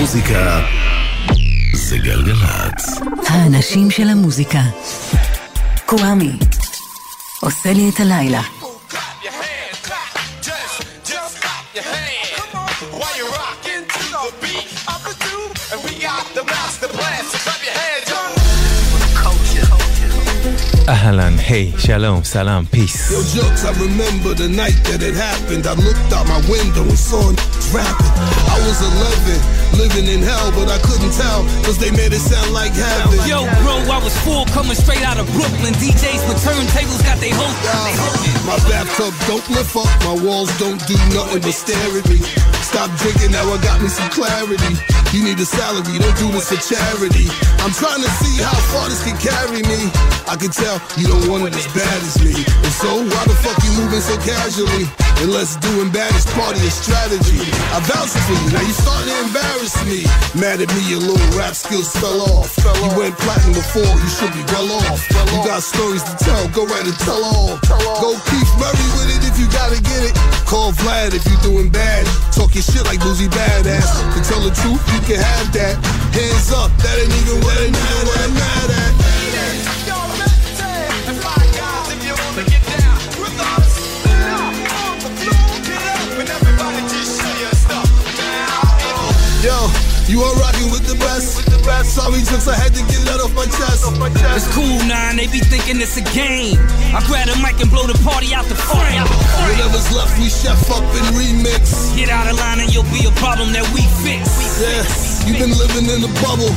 המוזיקה זה גלגלצ. האנשים של המוזיקה. קוואמי. עושה לי את הלילה. Ahlan, hey, shalom, salam, peace. Yo, jokes, I remember the night that it happened. I looked out my window and saw rapping. I was 11, living in hell, but I couldn't tell, cause they made it sound like heaven. Yo, bro, I was full, coming straight out of Brooklyn. DJs with turntables got they hoes. My bathtub don't lift up, my walls don't do nothing but stare at me. Stop drinking, now I got me some clarity. You need a salary, don't do this for charity. I'm trying to see how far this can carry me. I can tell you don't want it as bad as me. And so, why the fuck you moving so casually? Unless doing bad is part of your strategy. I vouch for you, now you starting to embarrass me. Mad at me, your little rap skills fell off. You went platinum before, you should be well off. You got stories to tell, go right and tell all. Go Keith Murray with it if you gotta get it. Call Vlad if you doing bad. Talk your shit like Boozy Badass. To tell the truth, you can have that. Hands up, that ain't even what I'm mad at. Yo, you are rocking with the best. Sorry, jokes, I had to get that off my chest. It's cool, nine. They be thinking it's a game. I grab the mic and blow the party out the frame. Whatever's left, we chef up and remix. Get out of line and you'll be a problem that we fix. Yeah, you've been living in a bubble.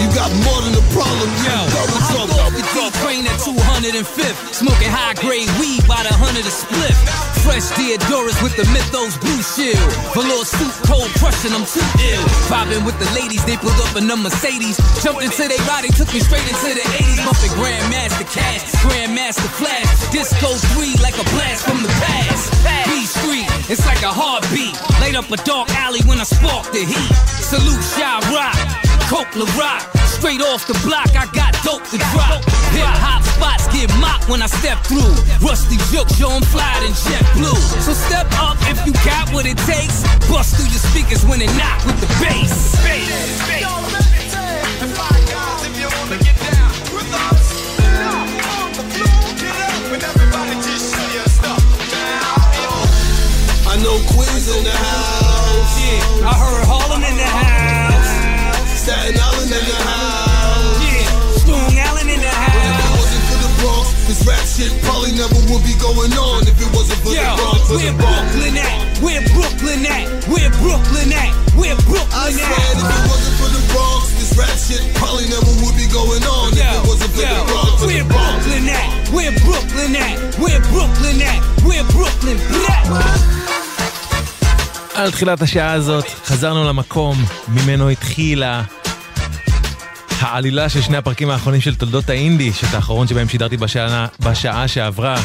You got more than a problem. Yo, double I trouble. the D train at 205th, smoking high grade weed by the hundred a split. Fresh Deodoras with the Mythos blue shield. Velour suit cold crushing, I'm too ill. Vibing with the ladies, they pulled up in the Mercedes. Jumped into their body, took me straight into the 80s. Bumping Grandmaster Cash, Grandmaster Flash. Disco 3 like a blast from the past. B Street, it's like a heartbeat. Light up a dark alley when I spark the heat. Salute Shy Rock. Coke Rock. Straight off the block, I got dope to drop. Hip hop spots get mocked when I step through. Rusty jokes, show 'em fly than jet blue. So step up if you got what it takes. Bust through your speakers when it knock with the bass. I in the house. Yeah, I heard Harlem in the house. Staten Island in the house. Yeah, Stone Allen in the house. If it wasn't for the Bronx, this rap shit probably never would be going on. If it wasn't for Yo, the Bronx, where the Bronx. Brooklyn at? Where Brooklyn at? Where Brooklyn at? I said if it wasn't for the Bronx, this rap shit probably never would be going on. If it wasn't for the Bronx, where. Brooklyn at? Where Brooklyn at? Where Brooklyn at? Where Brooklyn at? על תחילת השעה הזאת חזרנו למקום ממנו התחילה העלילה של שני הפרקים האחרונים של תולדות האינדי, שאת האחרון שבהם שידרתי בשעה, בשעה שעברה.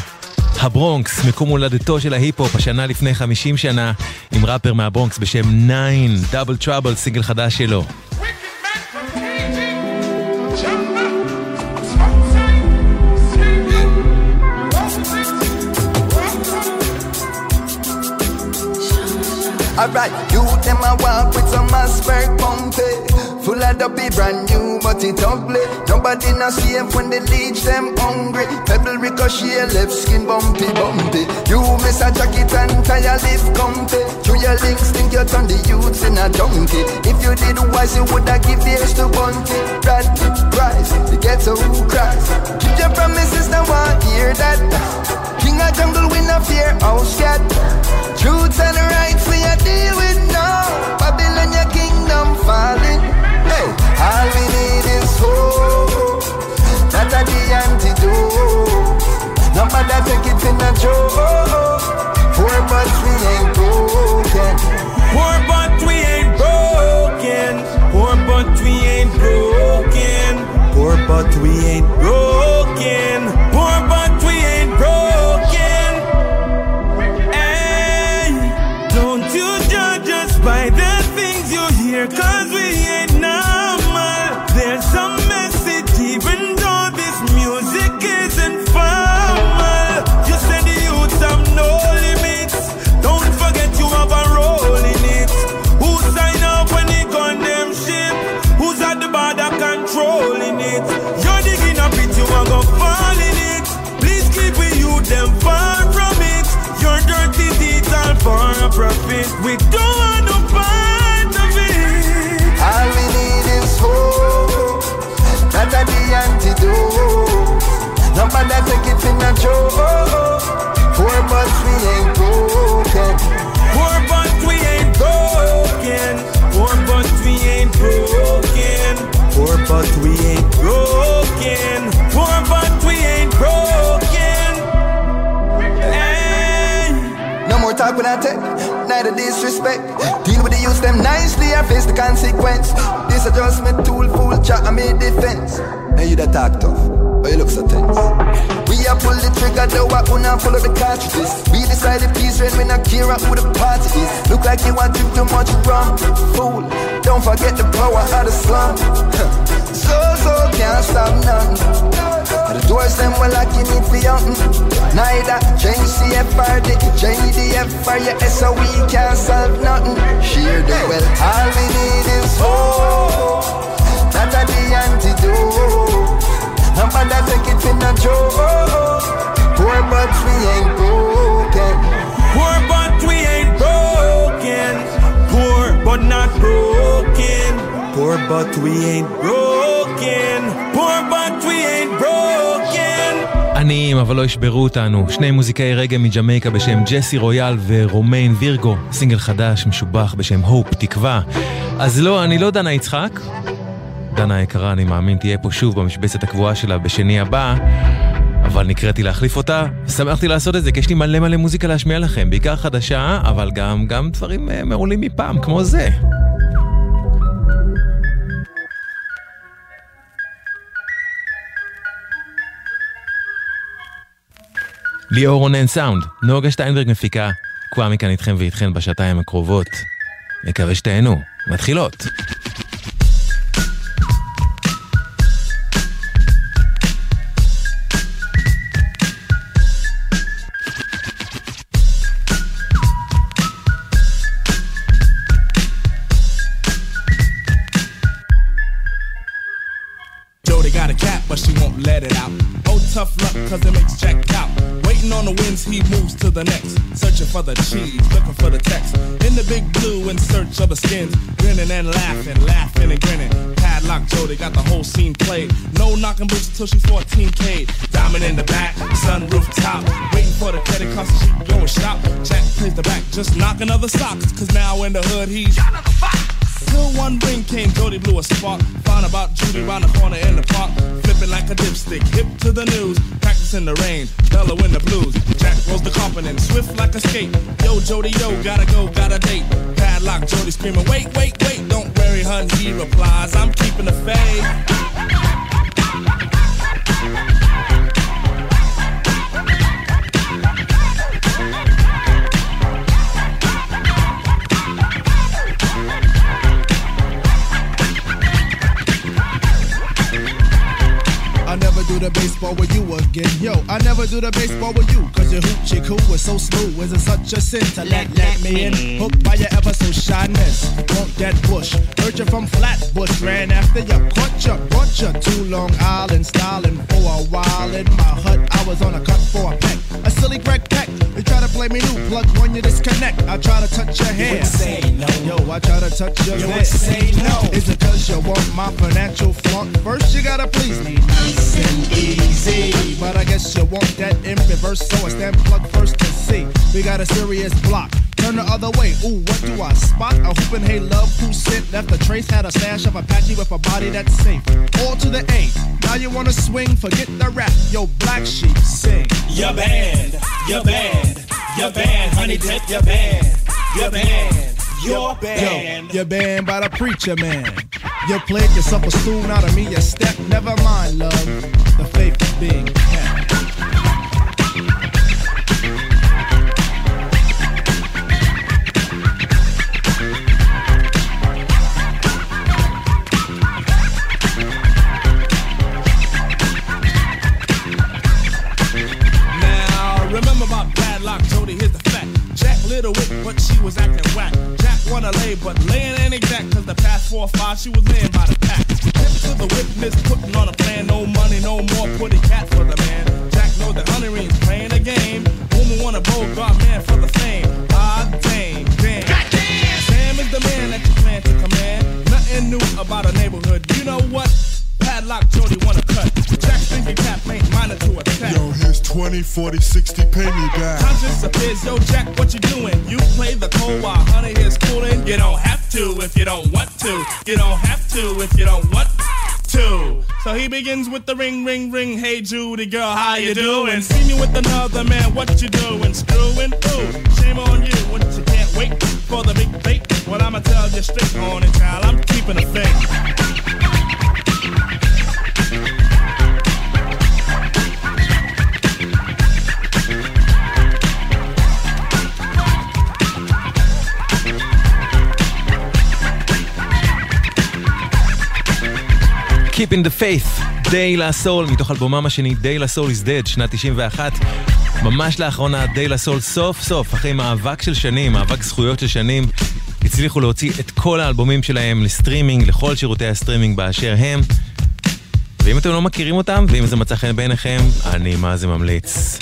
הברונקס, מקום הולדתו של ההיפ-הופ, השנה לפני 50 שנה, עם ראפר מהברונקס בשם 9, דאבל טראבל, סיגל חדש שלו. Alright, you them a walk with some Asperg bumpy. Full of dopey brand new but it ugly. Nobody not safe when they leech them hungry. Pebble ricochet left skin bumpy bumpy. You miss a jacket and tire lift comfy. Through your links think you turn the youths in a donkey If you did wise you woulda give ears to Bunty. Brad, Price, the ghetto cries Keep your promises now I hear that King of jungle we no fear. Oh, House cat Truth and rights we a deal with now. Babylon your kingdom falling. Hey, all we need is hope. That a the antidote Nobody take it in a joke. Poor but we ain't broken. Poor but we ain't broken. Poor but we ain't broken. Poor but we ain't broken. We ain't broken. We ain't broken. We ain't broken. We ain't broken. We ain't broken. No more talk when I take, neither disrespect. Deal with the youth them nicely and face the consequence. This adjustment tool, full chat, I made defense. And you that talk tough, but you look so tense. We a pull the trigger, though I wanna follow the cartridges. We decide the peace when we not care up who the party is. Look like you want drink too much rum, fool. Don't forget the power of the slum. so so can't stop none. The doors them well like you need for. Neither JCFR, the JDFR, your we can't solve nothing. Sheer the well, all we need is hope. Nobody take it in a joke. Poor but we ain't broken. Poor but we ain't broken. Poor but not broken. Poor but we ain't broken. Poor but we ain't broken. עניים אבל לא ישברו אותנו, שני מוזיקאי רגע מג'מייקה בשם ג'סי רויאל ורומיין וירגו, סינגל חדש משובח בשם הופ, תקווה. אז לא, אני לא דנה יצחק. דנה היקרה, אני מאמין, תהיה פה שוב במשבצת הקבועה שלה בשני הבא, אבל נקראתי להחליף אותה. שמחתי לעשות את זה, כי יש לי מלא מלא מוזיקה להשמיע לכם, בעיקר חדשה, אבל גם, גם דברים אה, מעולים מפעם, כמו זה. ליאור רונן סאונד, נוגה שטיינברג מפיקה, קווה מכאן איתכם ואיתכן בשעתיים הקרובות. מקווה שתהנו. מתחילות. The next. Searching for the cheese, looking for the text. In the big blue, in search of the skins. Grinning and laughing, laughing and grinning. Padlock Jody got the whole scene played. No knocking boots till she's 14K. Diamond in the back, sunroof top. Waiting for the credit card so she can go and shop. Jack plays the back, just knock another socks. Cause now in the hood, he's. Till one ring came, Jody blew a spark. Found about Judy round the corner in the park. Flipping like a dipstick, hip to the news. Practicing the rain, Bella in the blues. Jack rolls the confident, swift like a skate. Yo, Jody, yo, gotta go, gotta date. Padlock, Jody screaming, wait, wait, wait. Don't worry, hun, he replies. I'm keeping the faith. The baseball with you again. Yo, I never do the baseball with you. Cause your hoochie coo is so smooth. Is it such a sin to let, let me in? Hooked by your ever so shyness. Won't get bush. Heard you from Flatbush. Ran after you. Caught you. Brought you to Long Island. Styling for a while. In my hut, I was on a cut for a peck. A silly Greg Peck. You try to play me new. Plug when you disconnect. I try to touch your hair. You say no. Yo, I try to touch your You would say no. Is it cause you want my financial flunk? First you gotta please me nice and easy. But I guess you want that in reverse, so I stand plug first to see. We got a serious block. Turn the other way. Ooh, what do I spot? A hooping hey love who sent left a trace. Had a stash of Apache with a body that's safe. All to the A. Now you wanna swing? Forget the rap. Yo, black sheep sing. Your band, your band, your band, honey dip, your band, your band, your Yo, band. you're banned by the preacher man. You played yourself a stool out of me, a step. Never mind, love. The faith is being kept. little wit, but she was acting whack. Jack wanna lay, but laying ain't exact, cause the past four or five she was laying by the pack. Tip to the witness, putting on a plan, no money, no more, putty cat for the man. Jack knows the that honoring's playing a game. Woman wanna bogart man for the fame. Ah, dang, damn. Sam is the man that you plan to command. Nothing new about a neighborhood, you know what? Padlock, Jody wanna cut. Jack's thinking cap ain't minor to attack. Yo, here's 20, 40, 60, pay me back. Conscience appears, yo, Jack, what you doing? You play the cold while honey is cooling. You don't have to if you don't want to. You don't have to if you don't want to. So he begins with the ring, ring, ring. Hey, Judy girl, how you doing? See me with another man, what you doing? Screwing? Ooh, shame on you. What you can't wait for the big bait? Well, I'ma tell you straight on it, child. I'm keeping a thing. Keeping the Faith, De La Soul, מתוך אלבומם השני De La Soul is Dead, שנת 91. ממש לאחרונה De La Soul סוף סוף, אחרי מאבק של שנים, מאבק זכויות של שנים, הצליחו להוציא את כל האלבומים שלהם לסטרימינג, לכל שירותי הסטרימינג באשר הם. ואם אתם לא מכירים אותם, ואם זה מצא חן בעיניכם, אני מה זה ממליץ.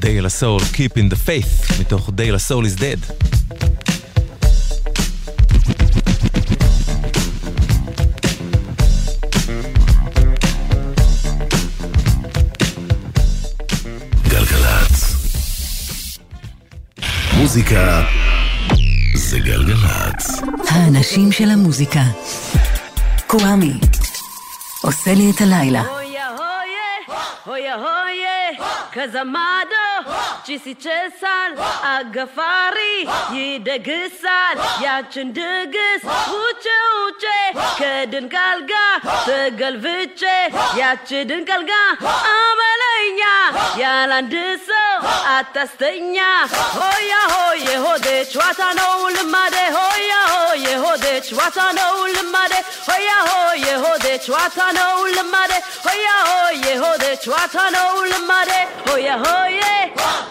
De La Soul, Keeping the Faith, מתוך De La Soul is Dead. מוזיקה זה גלגלצ. האנשים של המוזיקה. קוואמי. עושה לי את הלילה. ጭስ ይጨሳል፣ አገፋሪ ይደግሳል። ያችን ድግስ ውጭ ውጭ ከድንቃል ጋ ተገልብጬ ያች ድንቃል አመለኛ ያላንድ ሰው አታስተኛ። ሆያ ሆዬ ሆዴ ጨዋታ ነው ልማዴ ሆያ ሆዬ ሆዴ ጨዋታ ነው ልማዴ ሆያ ሆዬ ሆዴ ጨዋታ ነው ልማዴ ሆያ ሆዬ ሆዴ ጨዋታ ነው ልማዴ ሆያ ሆዬ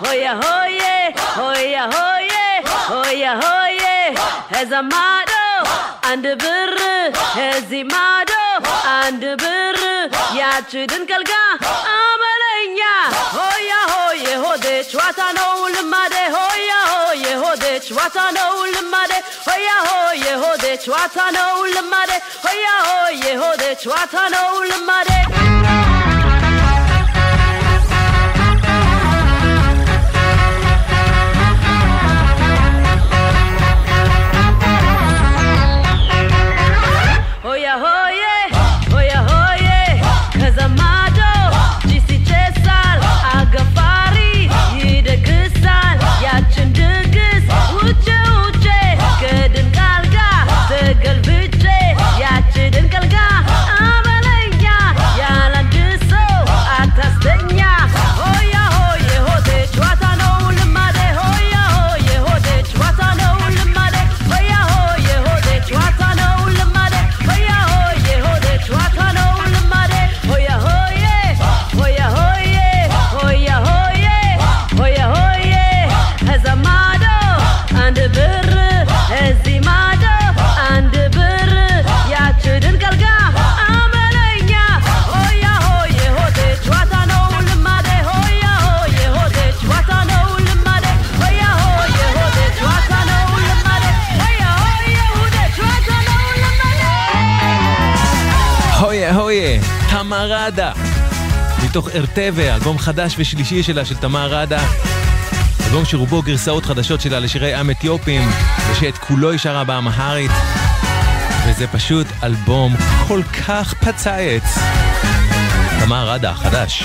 hoya hoye, hoya hoye, hoya hoye, hoya hoye. Hezamado, and bir, hezimado, and bir. ያችድን ከልጋ አመለኛ ሆያ ሆዬ ሆዴ ጨዋታ ነው ልማዴ ሆያ ሆዬ ሆዴ ጨዋታ ነው ልማዴ ሆያ ሆዬ ሆዴ ጨዋታ ነው ልማዴ ሆያ ሆዬ ሆዴ ጨዋታ ነው ልማዴ ראדה. מתוך ארטבה, אלבום חדש ושלישי שלה של תמר ראדה. אלבום שרובו גרסאות חדשות שלה לשירי עם אתיופים, ושאת כולו היא שרה באמהרית. וזה פשוט אלבום כל כך פצייץ. תמר ראדה, חדש.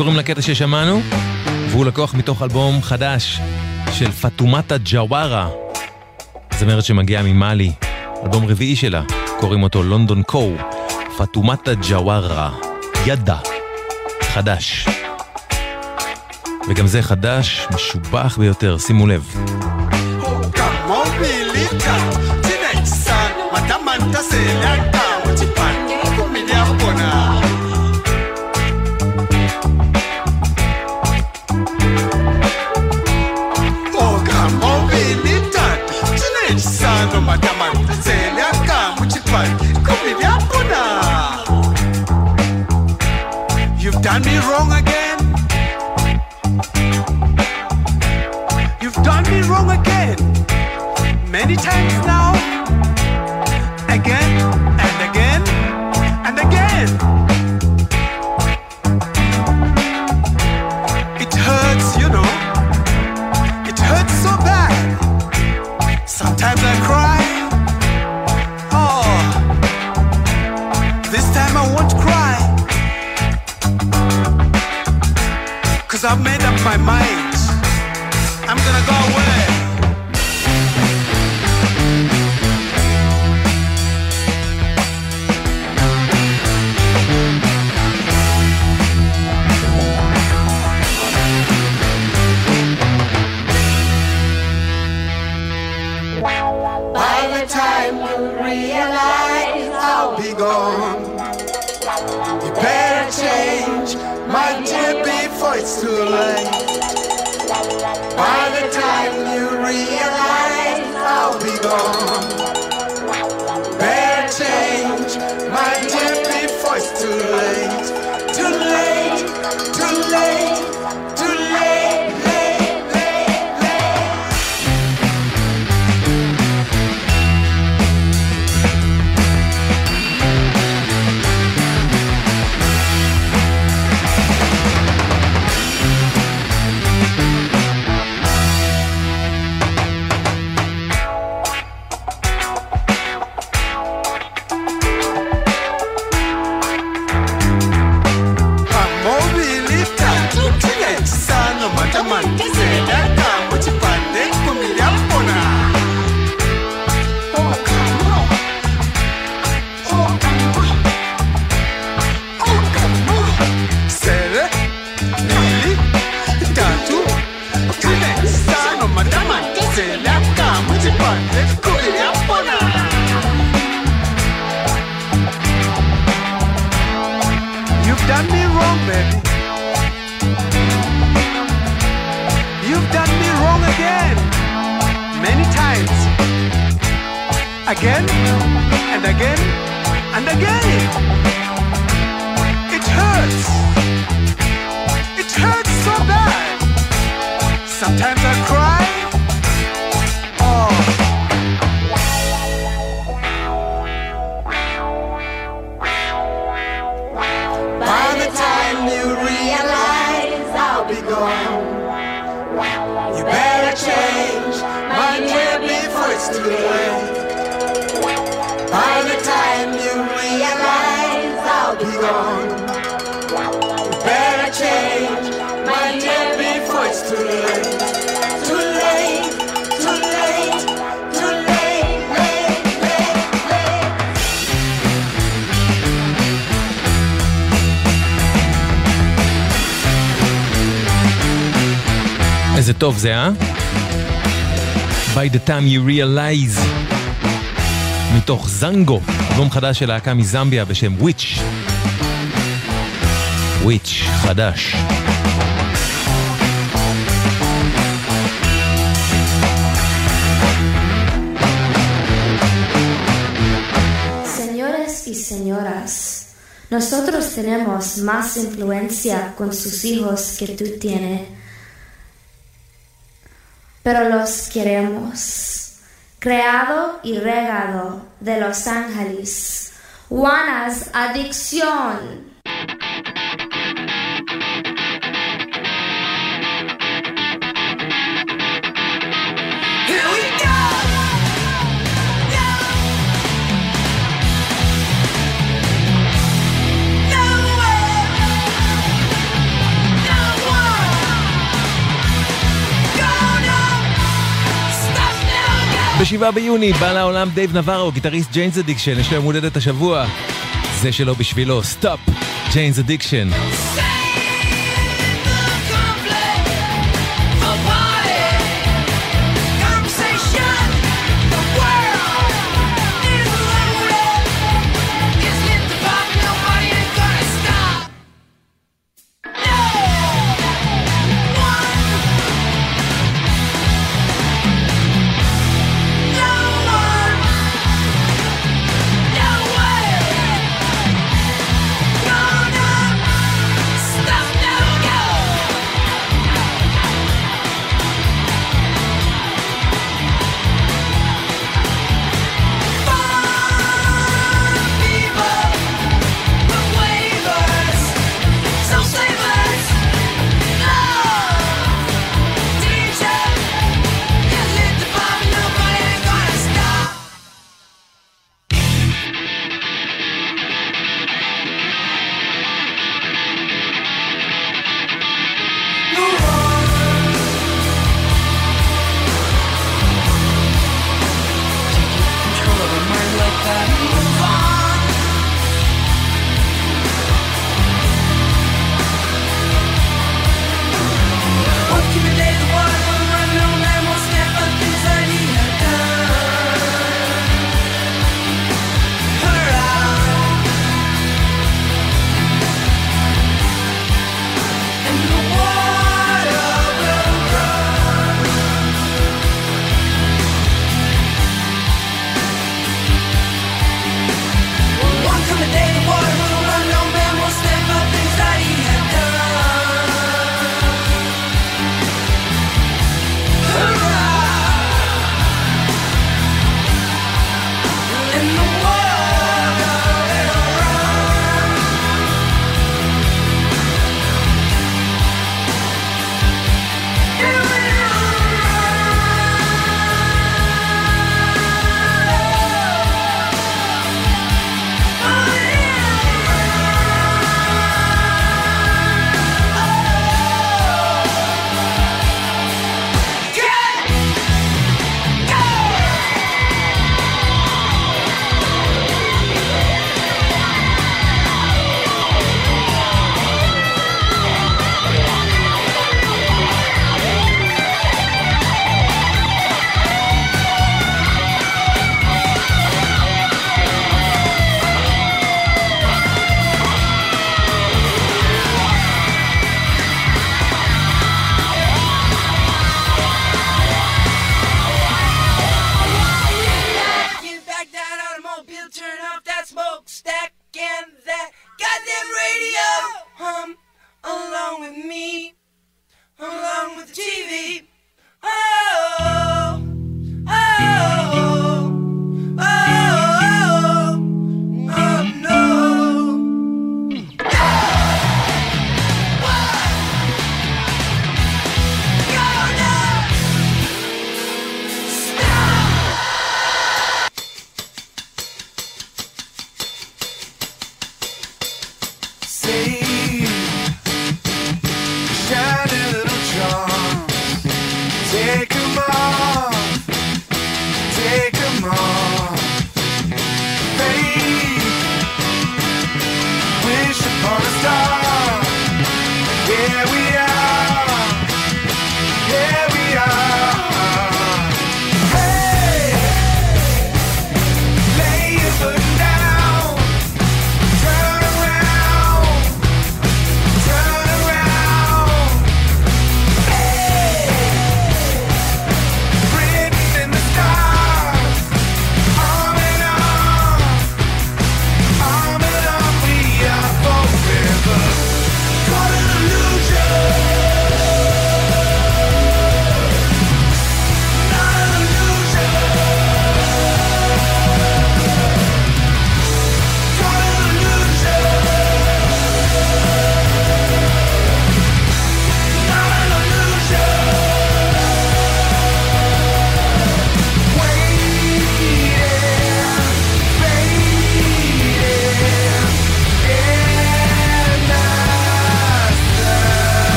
קוראים לקטע ששמענו, והוא לקוח מתוך אלבום חדש של פטומטה ג'ווארה, זמרת שמגיעה ממאלי, אלבום רביעי שלה, קוראים אותו לונדון קו, פטומטה ג'ווארה, ידה, חדש. וגם זה חדש, משובח ביותר, שימו לב. Oh, come on, done me wrong again. You've done me wrong again. Many times now. זנגו, אלבום חדש של להקה מזמביה בשם וויץ'. וויץ', חדש. y señoras, nosotros tenemos más influencia con sus hijos que tú tienes, pero los queremos creado y regado de Los Ángeles. Juanas Adicción בשבעה ביוני בא לעולם דייב נבארו, גיטריסט Jane's Addiction, יש לו יום הולדת השבוע. זה שלו בשבילו, Stop, Jane's Addiction.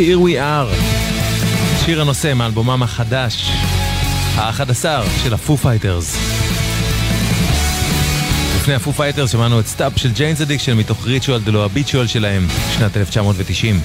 Here We Are, שיר הנושא מאלבומם החדש, ה-11 של ה Foo Fighters. לפני ה Foo Fighters שמענו את Stop של Jane's Addiction מתוך Ritual de lo Habitual שלהם, שנת 1990.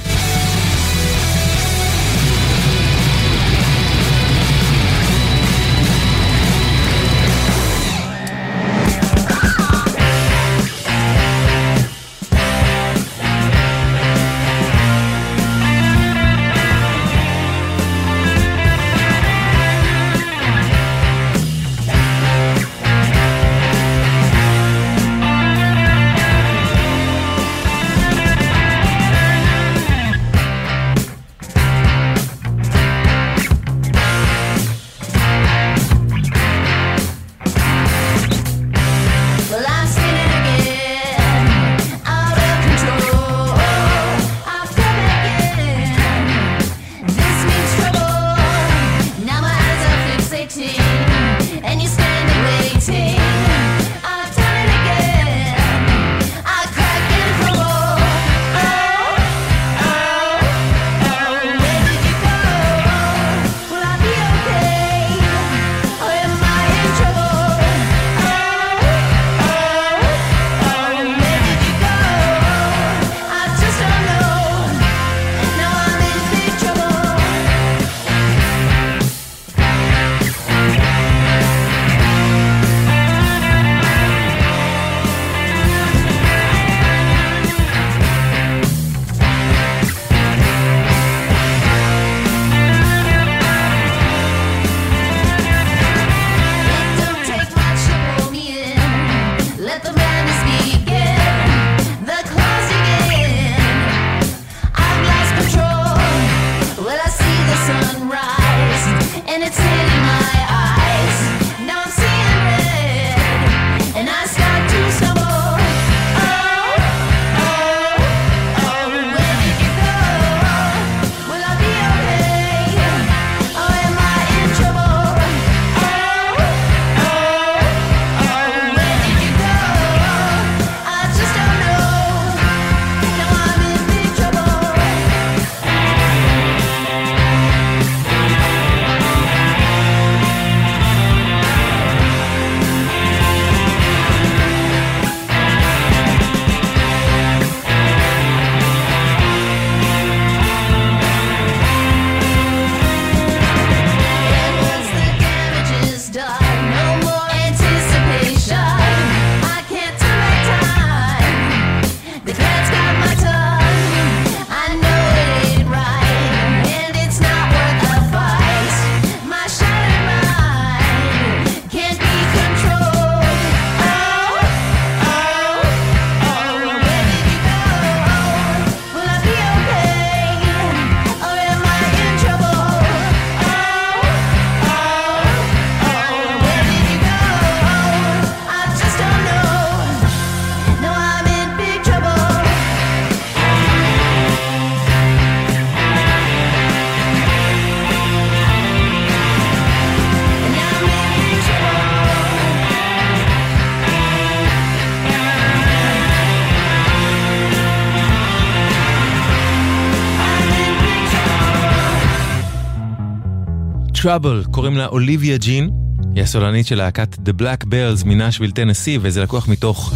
Trouble, קוראים לה אוליביה ג'ין, היא הסולנית של להקת The Black Bells מנשוויל טנסי, וזה לקוח מתוך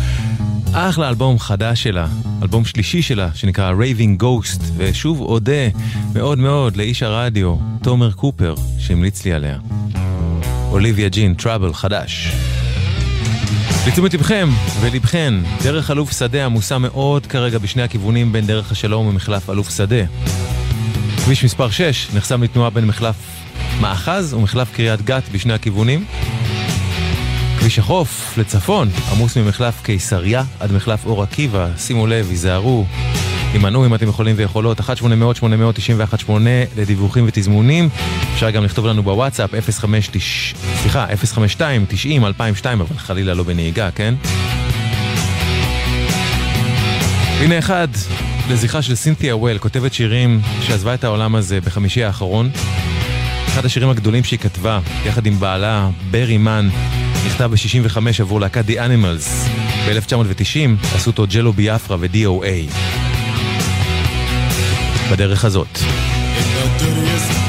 אחלה אלבום חדש שלה, אלבום שלישי שלה, שנקרא Raving Ghost, ושוב אודה מאוד מאוד לאיש הרדיו, תומר קופר, שהמליץ לי עליה. אוליביה ג'ין, Trouble, חדש. לתשומת לבכם ולבכן, דרך אלוף שדה עמוסה מאוד כרגע בשני הכיוונים בין דרך השלום ומחלף אלוף שדה. כביש מספר 6 נחסם לתנועה בין מחלף מאחז ומחלף קריית גת בשני הכיוונים. כביש החוף לצפון עמוס ממחלף קיסריה עד מחלף אור עקיבא, שימו לב, היזהרו, הימנעו אם אתם יכולים ויכולות, 1-800-891-8 לדיווחים ותזמונים. אפשר גם לכתוב לנו בוואטסאפ 05, סליחה, 052-90-2002, אבל חלילה לא בנהיגה, כן? הנה אחד, לזכרה של סינתיה וול, כותבת שירים שעזבה את העולם הזה בחמישי האחרון. אחד השירים הגדולים שהיא כתבה, יחד עם בעלה, ברי מן, נכתב ב-65 עבור להקת The Animals. ב-1990 עשו אותו ג'לו ביאפרה ו-DOA. בדרך הזאת. In the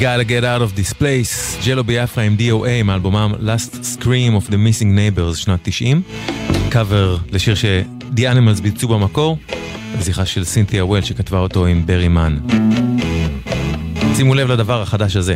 gotta get out of this place, ג'לו ביאפרה עם DOA מאלבומם Last Scream of the Missing Neighbors שנת 90, קאבר לשיר ש-The Animals ביצעו במקור, זכרה של סינתיה וול שכתבה אותו עם ברי מן. שימו לב לדבר החדש הזה.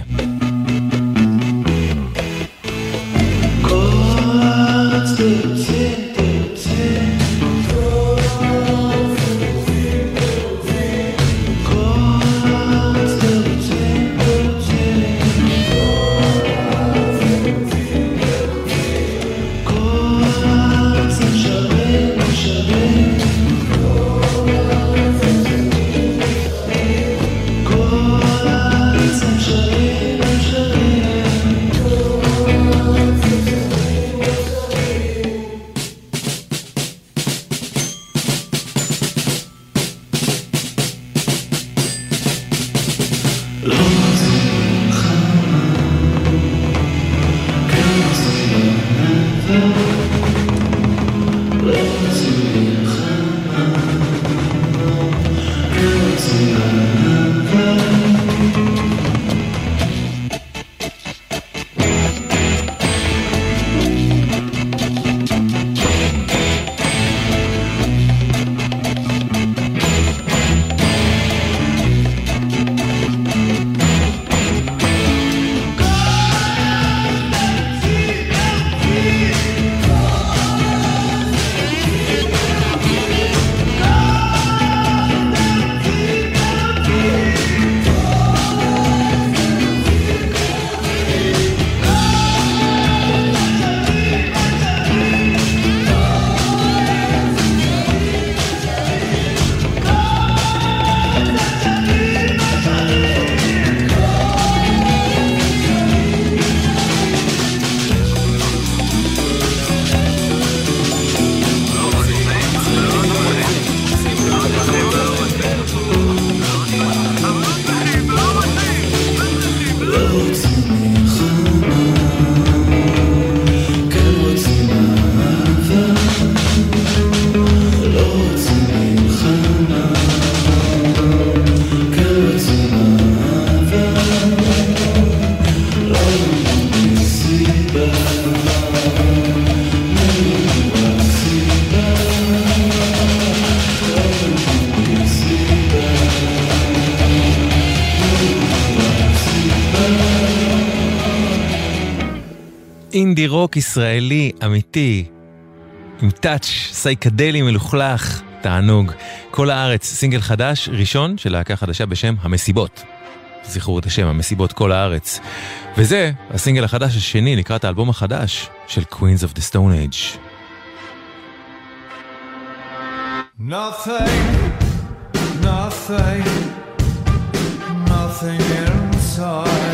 רוק ישראלי אמיתי, עם טאץ' סייקדלי מלוכלך, תענוג. כל הארץ, סינגל חדש, ראשון של להקה חדשה בשם המסיבות. זכרו את השם, המסיבות כל הארץ. וזה הסינגל החדש השני לקראת האלבום החדש של Queens of the Stone Age. Nothing, nothing, nothing inside.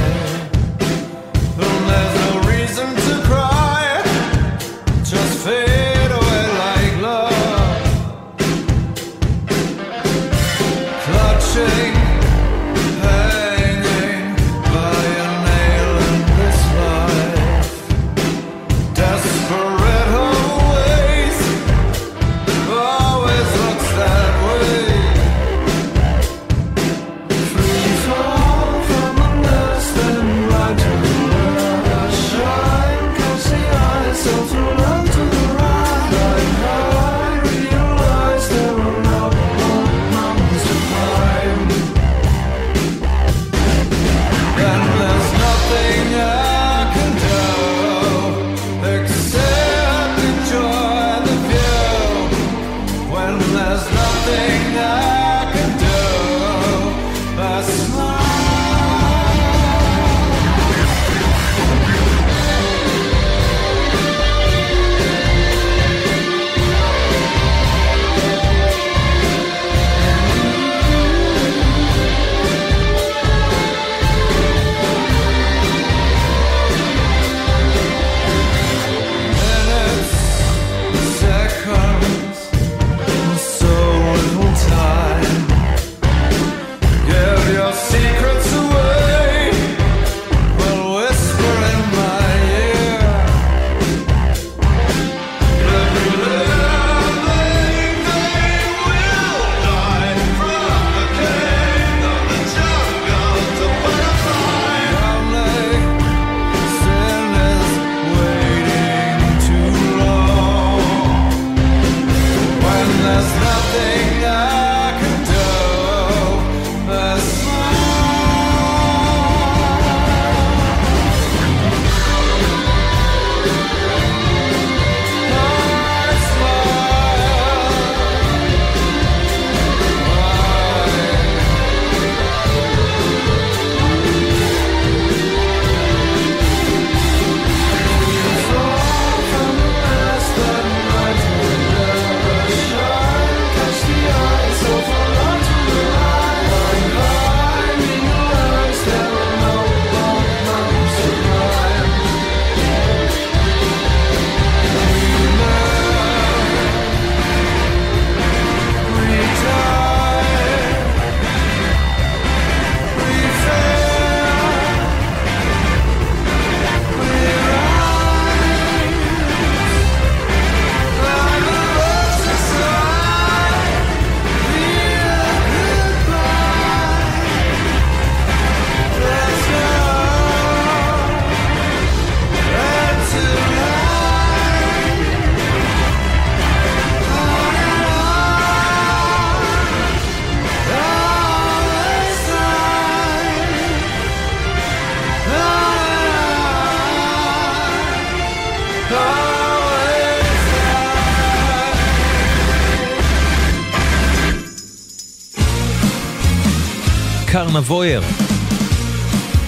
Voyeur.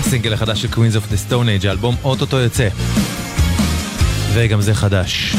הסינגל החדש של Queens of the Stone Age, האלבום אוטוטו יוצא. וגם זה חדש.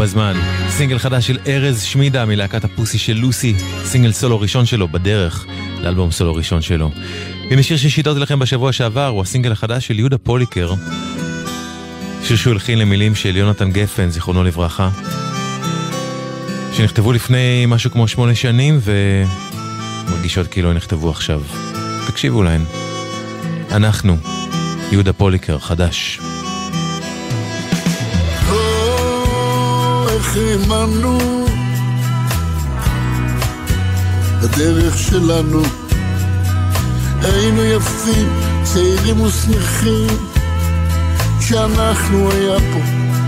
בזמן. סינגל חדש של ארז שמידה מלהקת הפוסי של לוסי, סינגל סולו ראשון שלו בדרך לאלבום סולו ראשון שלו. הנה שיר ששידרתי לכם בשבוע שעבר, הוא הסינגל החדש של יהודה פוליקר. שיר שהוא הלחין למילים של יונתן גפן, זיכרונו לברכה. שנכתבו לפני משהו כמו שמונה שנים ומרגישות כאילו הם נכתבו עכשיו. תקשיבו להן. אנחנו, יהודה פוליקר, חדש. איך האמנו. בדרך שלנו. היינו יפים, צעירים ושמחים. כשאנחנו היה פה,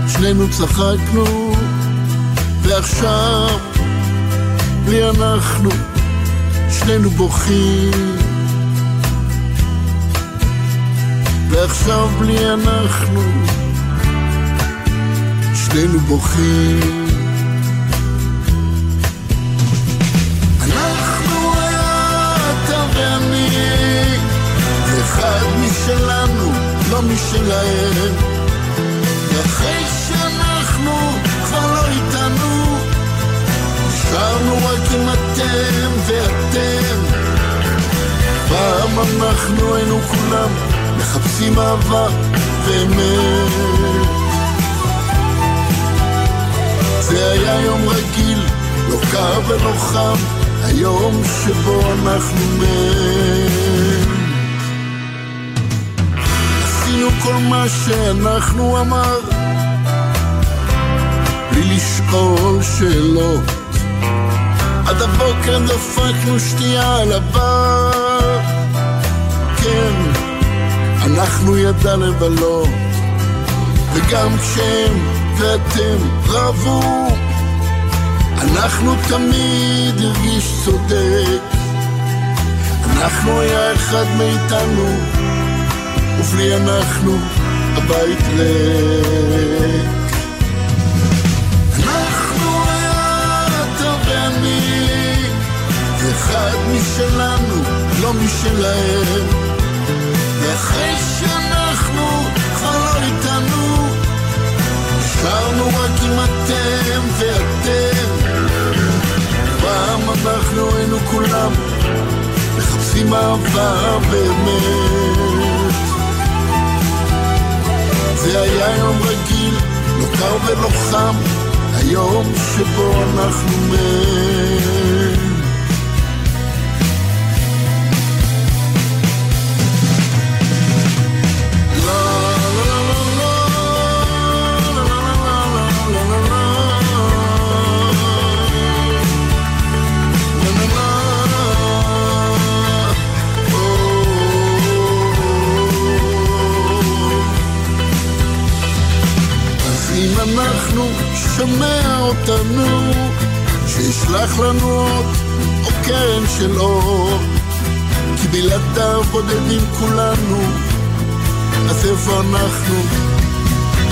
שנינו צחקנו. ועכשיו בלי אנחנו, שנינו בוכים. ועכשיו בלי אנחנו שנינו בוכים. אנחנו אתה ואני, אחד משלנו, לא משלהם. ואחרי שאנחנו כבר לא איתנו, נשארנו רק עם אתם ואתם. פעם אנחנו היינו כולם מחפשים אהבה ואמת. זה היה יום רגיל, לא קר ולא חם, היום שבו אנחנו מת. עשינו כל מה שאנחנו אמר, בלי לשאול שאלות. עד הבוקר דפקנו שתייה על הבר. כן, אנחנו ידע לבלות, וגם כשהם ואתם רבו, אנחנו תמיד הרגיש צודק. אנחנו היה אחד מאיתנו, ובלי אנחנו הבית ריק. אחד משלנו, לא משלהם. ואחרי שאנחנו נשארנו רק עם אתם ואתם. פעם אנחנו היינו כולם מחפשים אהבה באמת. זה היה יום רגיל, לא קר ולא חם, היום שבו אנחנו מת. אנחנו, שומע אותנו, שישלח לנו עוד קרן של אור, כי בלעדיו בודדים כולנו, אז איפה אנחנו?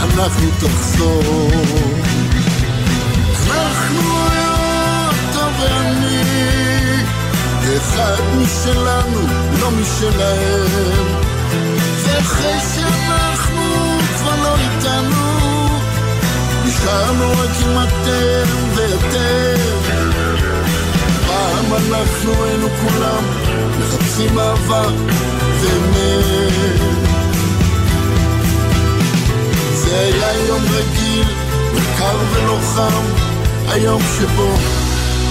אנחנו תחזור. אנחנו אתה ואני, אחד משלנו, לא משלהם. ואחרי נשארנו רק עם אתם ואתם. פעם אנחנו היינו כולם מחפשים אהבה ואמת. זה היה יום רגיל, לא קר ולא חם, היום שבו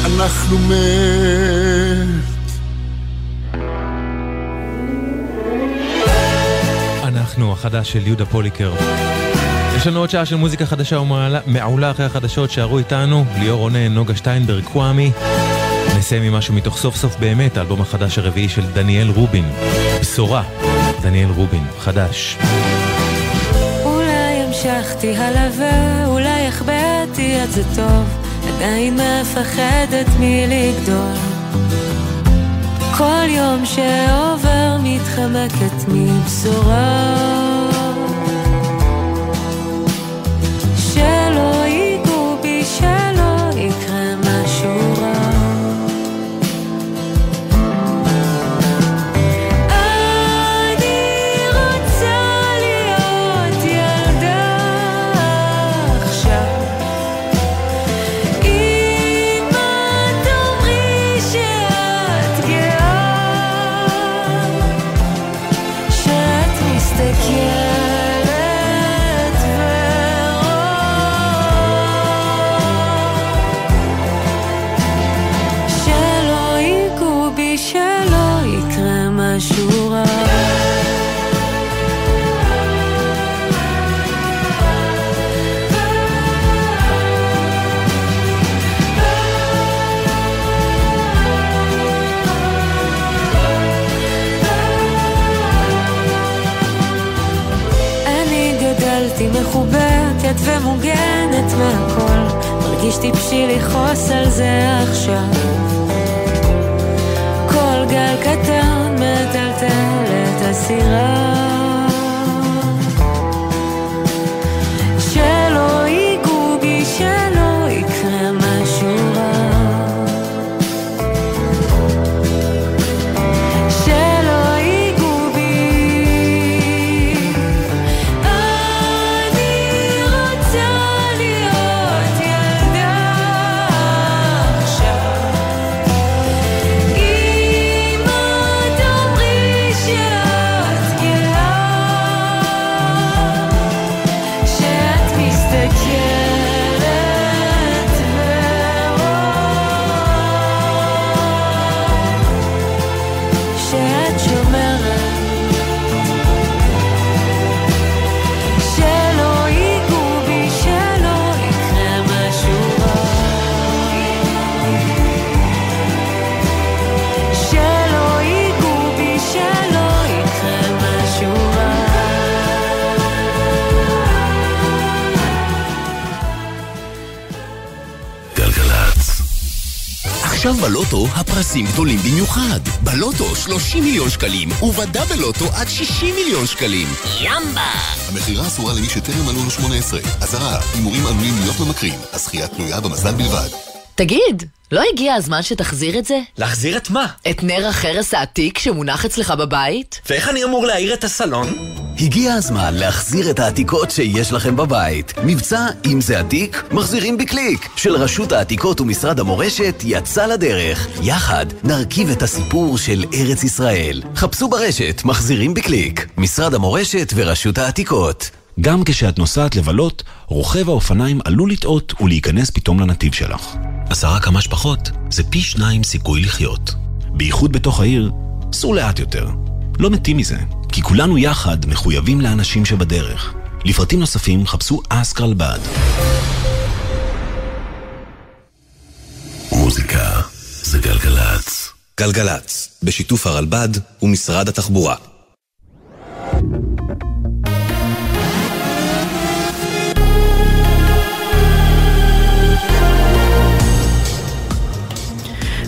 אנחנו מת. אנחנו, החדש של יהודה פוליקר. יש לנו עוד שעה של מוזיקה חדשה ומעולה מעולה אחרי החדשות, שערו איתנו, ליאור רונן, נוגה שטיינברג, קוואמי. נסיים עם משהו מתוך סוף סוף באמת, האלבום החדש הרביעי של דניאל רובין. בשורה, דניאל רובין, חדש. אולי המשכתי הלווה, אולי החבאתי את זה טוב, עדיין מפחדת מלגדול. כל יום שעובר מתחמקת מבשורה. מרגיש טיפשי לכעוס על זה עכשיו. כל גל קטן מטלטל את הסירה בלוטו הפרסים גדולים במיוחד. בלוטו 30 מיליון שקלים, ובדאבל לוטו עד 60 מיליון שקלים. ימבה! המכירה אסורה למי שטרם מלאו לו 18. אזהרה, הימורים עלולים להיות ממכרים. הזכייה תלויה במזל בלבד. תגיד, לא הגיע הזמן שתחזיר את זה? להחזיר את מה? את נר החרס העתיק שמונח אצלך בבית? ואיך אני אמור להאיר את הסלון? הגיע הזמן להחזיר את העתיקות שיש לכם בבית. מבצע אם זה עתיק, מחזירים בקליק. של רשות העתיקות ומשרד המורשת יצא לדרך. יחד נרכיב את הסיפור של ארץ ישראל. חפשו ברשת מחזירים בקליק. משרד המורשת ורשות העתיקות. גם כשאת נוסעת לבלות, רוכב האופניים עלול לטעות ולהיכנס פתאום לנתיב שלך. עשרה כמה שפחות זה פי שניים סיכוי לחיות. בייחוד בתוך העיר, סעו לאט יותר. לא מתים מזה, כי כולנו יחד מחויבים לאנשים שבדרך. לפרטים נוספים חפשו אסקרלבד. מוזיקה זה גלגלצ. גלגלצ, בשיתוף הרלב"ד ומשרד התחבורה.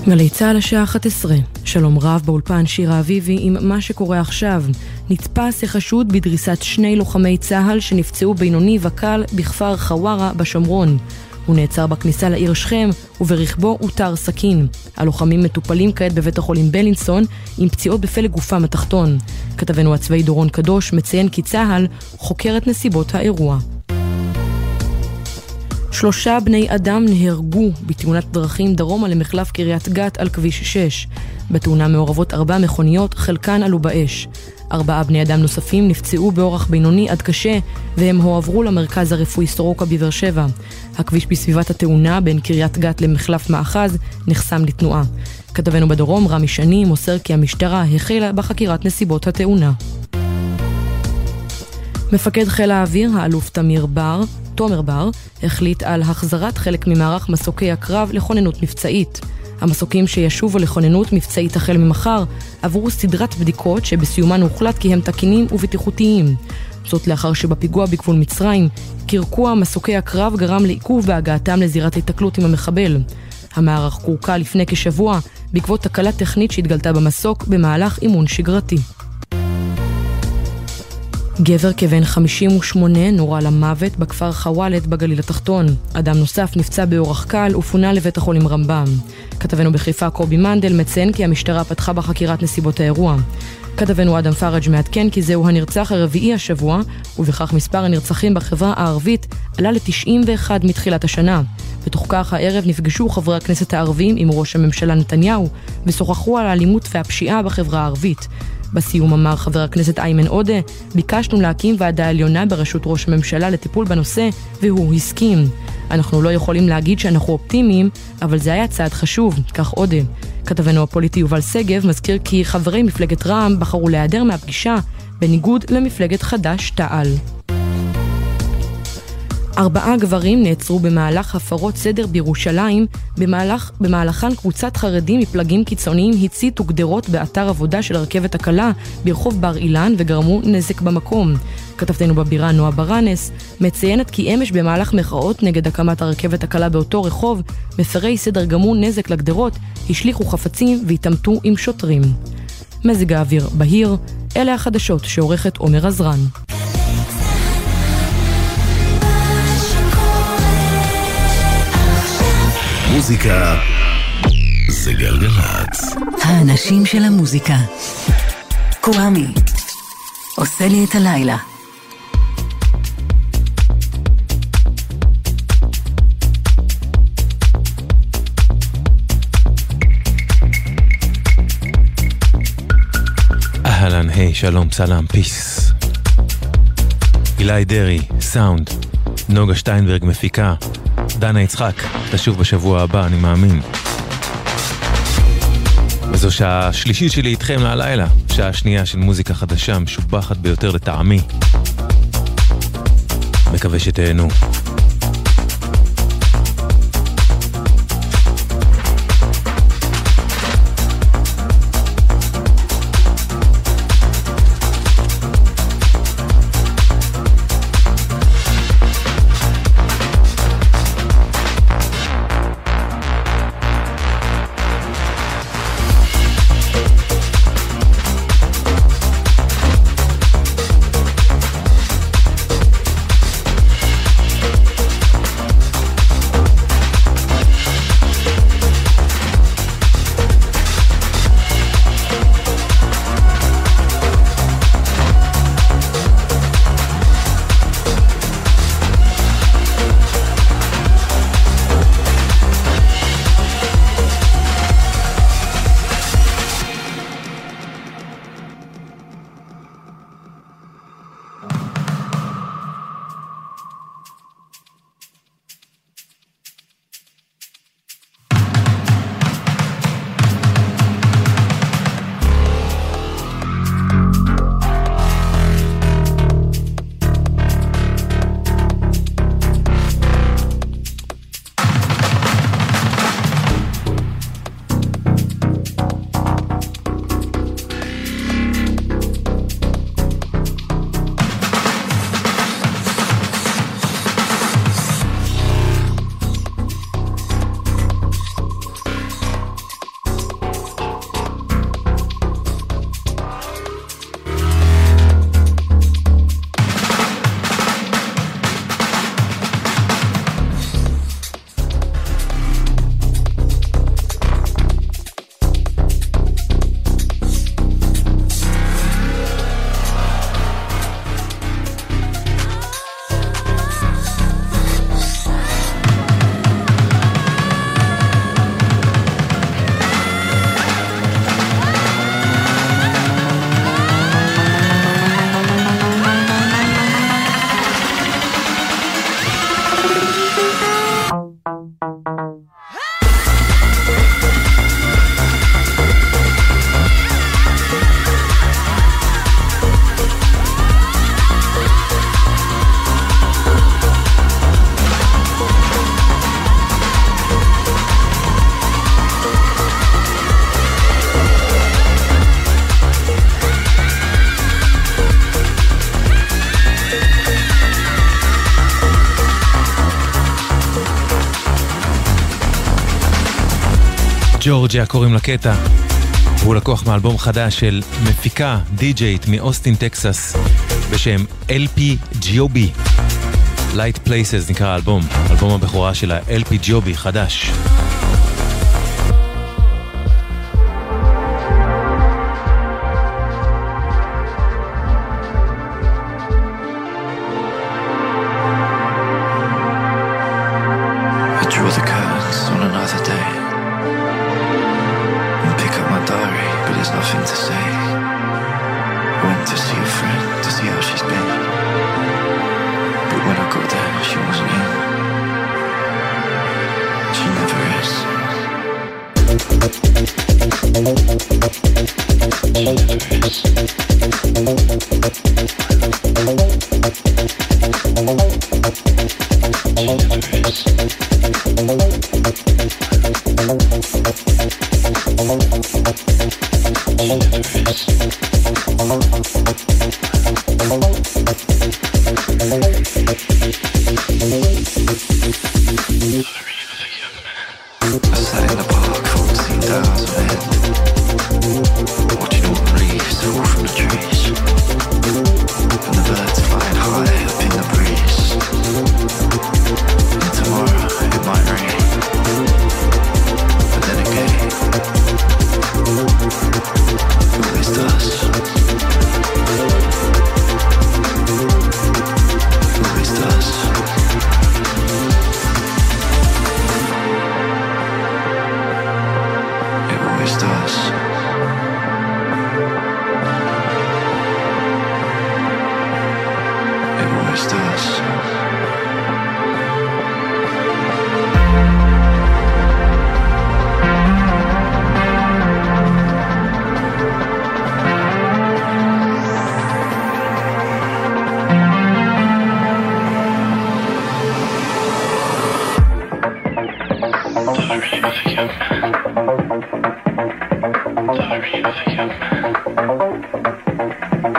גלי צה"ל השעה 11, שלום רב באולפן שירה אביבי עם מה שקורה עכשיו. נתפס החשוד בדריסת שני לוחמי צה"ל שנפצעו בינוני וקל בכפר חווארה בשומרון. הוא נעצר בכניסה לעיר שכם וברכבו הותר סכין. הלוחמים מטופלים כעת בבית החולים בלינסון עם פציעות בפלג גופם התחתון. כתבנו הצבאי דורון קדוש מציין כי צה"ל חוקר את נסיבות האירוע. שלושה בני אדם נהרגו בתאונת דרכים דרומה למחלף קריית גת על כביש 6. בתאונה מעורבות ארבע מכוניות, חלקן עלו באש. ארבעה בני אדם נוספים נפצעו באורח בינוני עד קשה, והם הועברו למרכז הרפואי סורוקה בבאר שבע. הכביש בסביבת התאונה בין קריית גת למחלף מאחז נחסם לתנועה. כתבנו בדרום, רמי שני, מוסר כי המשטרה החלה בחקירת נסיבות התאונה. מפקד חיל האוויר, האלוף תמיר בר, תומר בר, החליט על החזרת חלק ממערך מסוקי הקרב לכוננות מבצעית. המסוקים שישובו לכוננות מבצעית החל ממחר עברו סדרת בדיקות שבסיומן הוחלט כי הם תקינים ובטיחותיים. זאת לאחר שבפיגוע בגבול מצרים, קרקוע מסוקי הקרב גרם לעיכוב בהגעתם לזירת התקלות עם המחבל. המערך קורקע לפני כשבוע בעקבות תקלה טכנית שהתגלתה במסוק במהלך אימון שגרתי. גבר כבן 58 נורה למוות בכפר חוואלד בגליל התחתון. אדם נוסף נפצע באורח קל ופונה לבית החולים רמב"ם. כתבנו בחיפה קובי מנדל מציין כי המשטרה פתחה בחקירת נסיבות האירוע. כתבנו אדם פראג' מעדכן כי זהו הנרצח הרביעי השבוע, ובכך מספר הנרצחים בחברה הערבית עלה ל-91 מתחילת השנה. בתוך כך הערב נפגשו חברי הכנסת הערבים עם ראש הממשלה נתניהו, ושוחחו על האלימות והפשיעה בחברה הערבית. בסיום אמר חבר הכנסת איימן עודה, ביקשנו להקים ועדה עליונה בראשות ראש הממשלה לטיפול בנושא, והוא הסכים. אנחנו לא יכולים להגיד שאנחנו אופטימיים, אבל זה היה צעד חשוב, כך עודה. כתבנו הפוליטי יובל שגב מזכיר כי חברי מפלגת רע"מ בחרו להיעדר מהפגישה, בניגוד למפלגת חד"ש-תע"ל. ארבעה גברים נעצרו במהלך הפרות סדר בירושלים, במהלך, במהלכן קבוצת חרדים מפלגים קיצוניים הציתו גדרות באתר עבודה של הרכבת הקלה ברחוב בר אילן וגרמו נזק במקום. כתבתנו בבירה נועה ברנס מציינת כי אמש במהלך מחאות נגד הקמת הרכבת הקלה באותו רחוב, מפרי סדר גרמו נזק לגדרות, השליכו חפצים והתעמתו עם שוטרים. מזג האוויר בהיר, אלה החדשות שעורכת עומר עזרן. מוזיקה זה גלגלצ. האנשים של המוזיקה. קוואמי. עושה לי את הלילה. אהלן, היי, שלום, סלאם, פיס. אילי דרעי, סאונד. נוגה שטיינברג מפיקה. דנה יצחק, תשוב בשבוע הבא, אני מאמין. וזו שעה שלישית שלי איתכם להלילה, שעה שנייה של מוזיקה חדשה, משובחת ביותר לטעמי. מקווה שתהנו. ג'ורג'יה קוראים לקטע. הוא לקוח מאלבום חדש של מפיקה, די-ג'ייט מאוסטין, טקסס, בשם LP ג'יובי. Light Places נקרא האלבום, אלבום הבכורה של ה-LP ג'יובי חדש.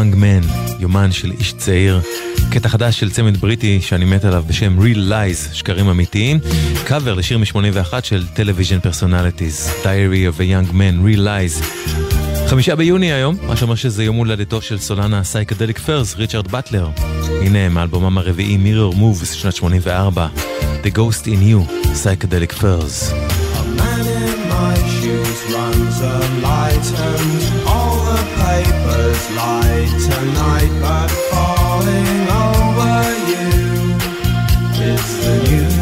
Young Man, יומן של איש צעיר, קטע חדש של צמד בריטי שאני מת עליו בשם Real Lies, שקרים אמיתיים, קאבר לשיר מ-81 של Television Personalities, Diary of a Young Man, Real Lies. חמישה ביוני היום, מה שאומר שזה יום הולדתו של סולן ה Psychedelic Furs, ריצ'רד באטלר. הנה הם, מאלבומם הרביעי Mirror Moves, שנת 84, The Ghost in You, Psychedelic Furs. A man in my shoes runs a light and all the papers tonight, but falling over you, it's the news.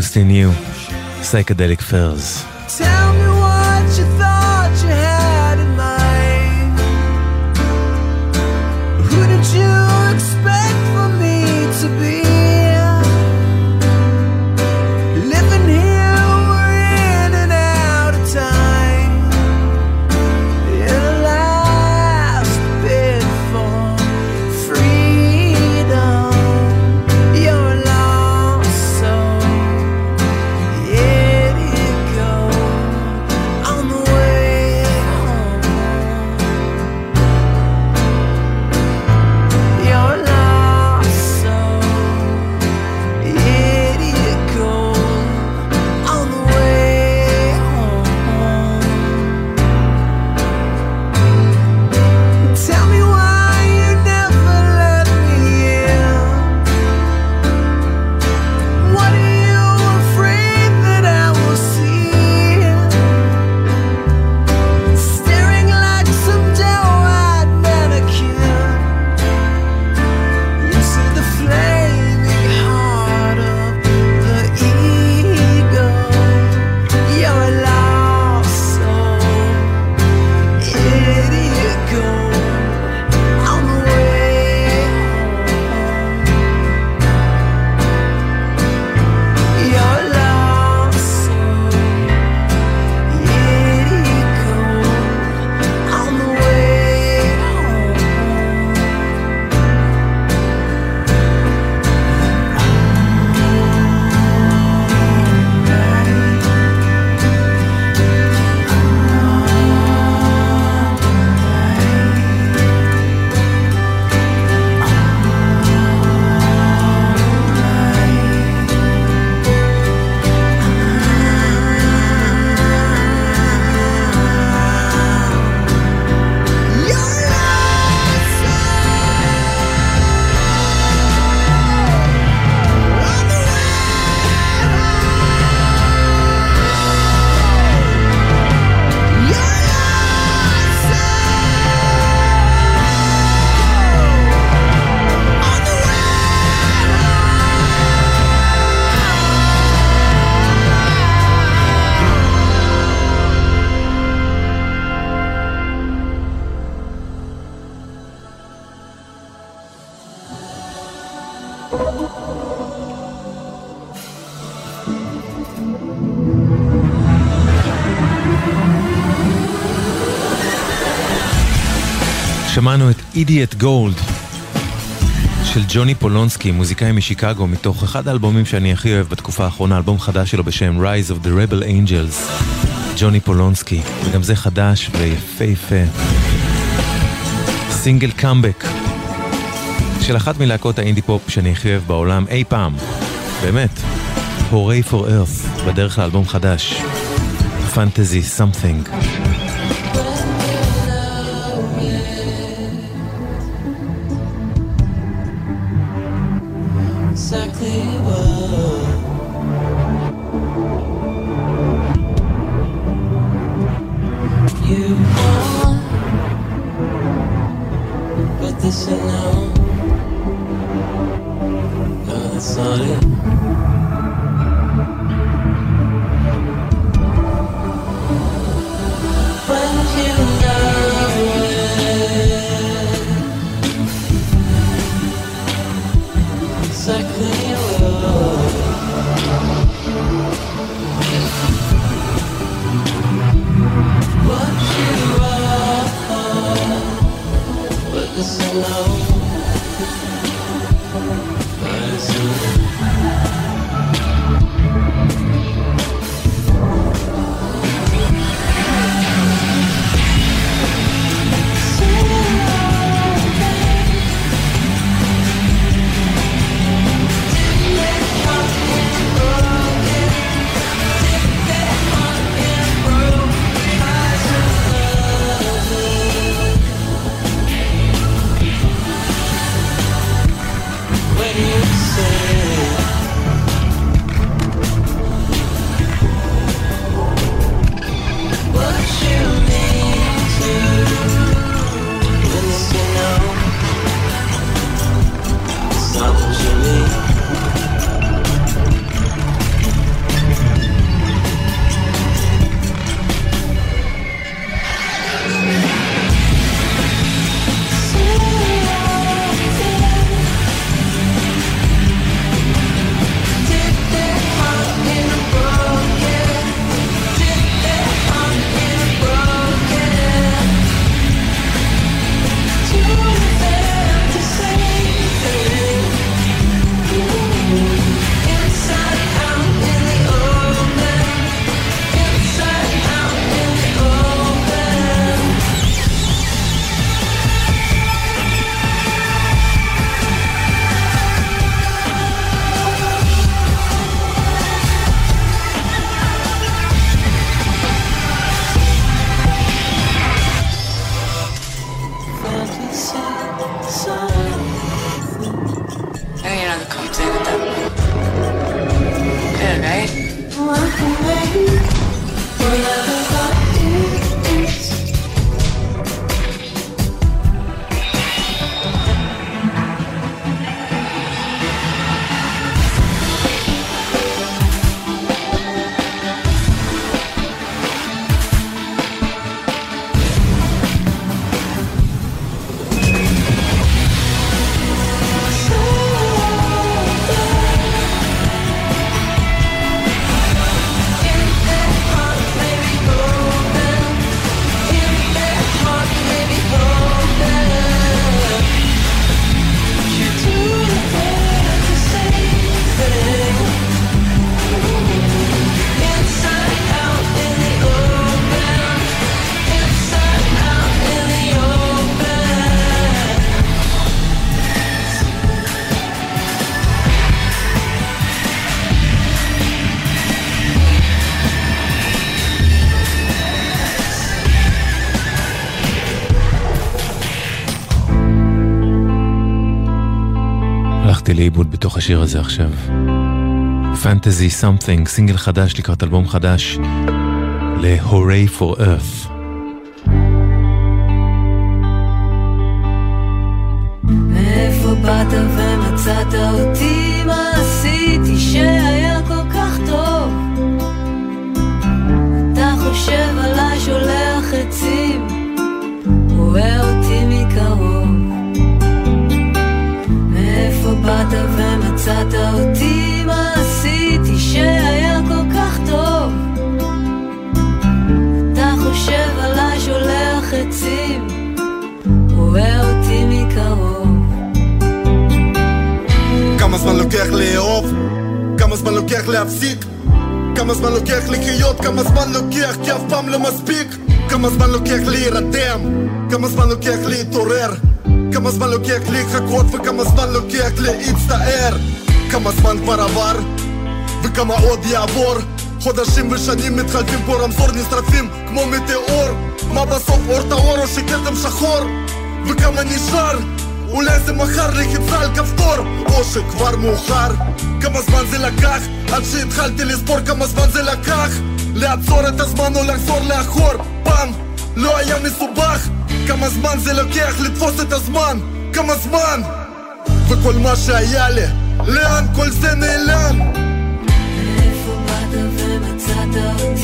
Ghost in You, Psychedelic Furs. Idiot Gold של ג'וני פולונסקי, מוזיקאי משיקגו, מתוך אחד האלבומים שאני הכי אוהב בתקופה האחרונה, אלבום חדש שלו בשם Rise of the Rebel Angels, ג'וני פולונסקי, וגם זה חדש ויפהפה. סינגל קאמבק של אחת מלהקות האינדי פופ שאני הכי אוהב בעולם אי פעם, באמת, Hooray for Earth, בדרך לאלבום חדש, Fantasy Something. בתוך השיר הזה עכשיו. Fantasy Something, סינגל חדש לקראת אלבום חדש ל-Hooray for Earth. כבר עבר? וכמה עוד יעבור? חודשים ושנים מתחלפים פה רמזור נשרפים כמו מטאור מה בסוף אור טהור או שכתם שחור? וכמה נשאר? אולי זה מחר לחיצה על כפתור או שכבר מאוחר כמה זמן זה לקח עד שהתחלתי לספור כמה זמן זה לקח לעצור את הזמן או לחזור לאחור פעם לא היה מסובך כמה זמן זה לוקח לתפוס את הזמן כמה זמן וכל מה שהיה לי Lean, colțene, lean Refumat în vreme ți-a dat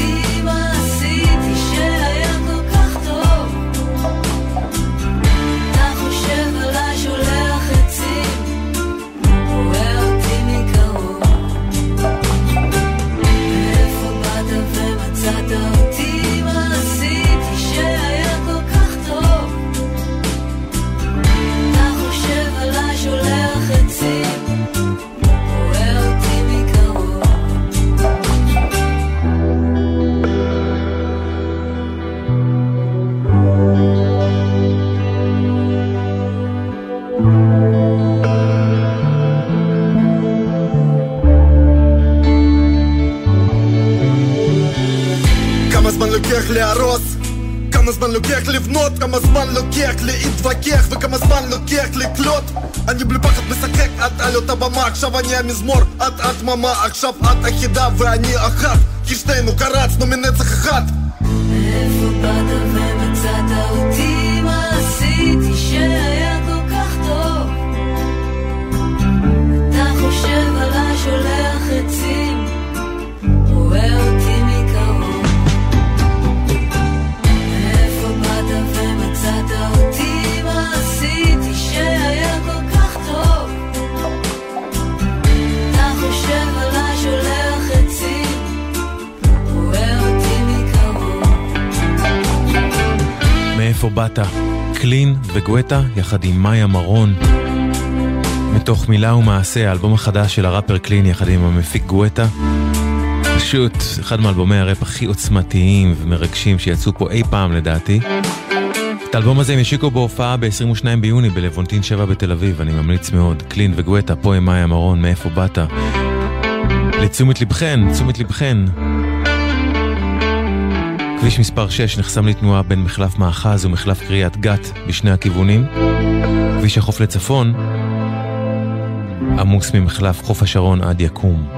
לוקח לבנות? כמה זמן לוקח להתווכח? וכמה זמן לוקח לקלוט? אני בלי פחד משחק, את על אותה במה עכשיו אני המזמור, את את דממה, עכשיו את אחידה ואני אחת כי שנינו קרצנו מנצח אחד מאיפה באת מאיפה באת? קלין וגואטה יחד עם מאיה מרון. מתוך מילה ומעשה, האלבום החדש של הראפר קלין יחד עם המפיק גואטה. פשוט אחד מאלבומי הראפ הכי עוצמתיים ומרגשים שיצאו פה אי פעם לדעתי. את האלבום הזה הם השיקו בהופעה ב-22 ביוני בלוונטין 7 בתל אביב, אני ממליץ מאוד. קלין וגואטה, פה עם מאיה מרון, מאיפה באת? לתשומת לבכן, תשומת לבכן. כביש מספר 6 נחסם לתנועה בין מחלף מאחז ומחלף קריית גת בשני הכיוונים. כביש החוף לצפון עמוס ממחלף חוף השרון עד יקום.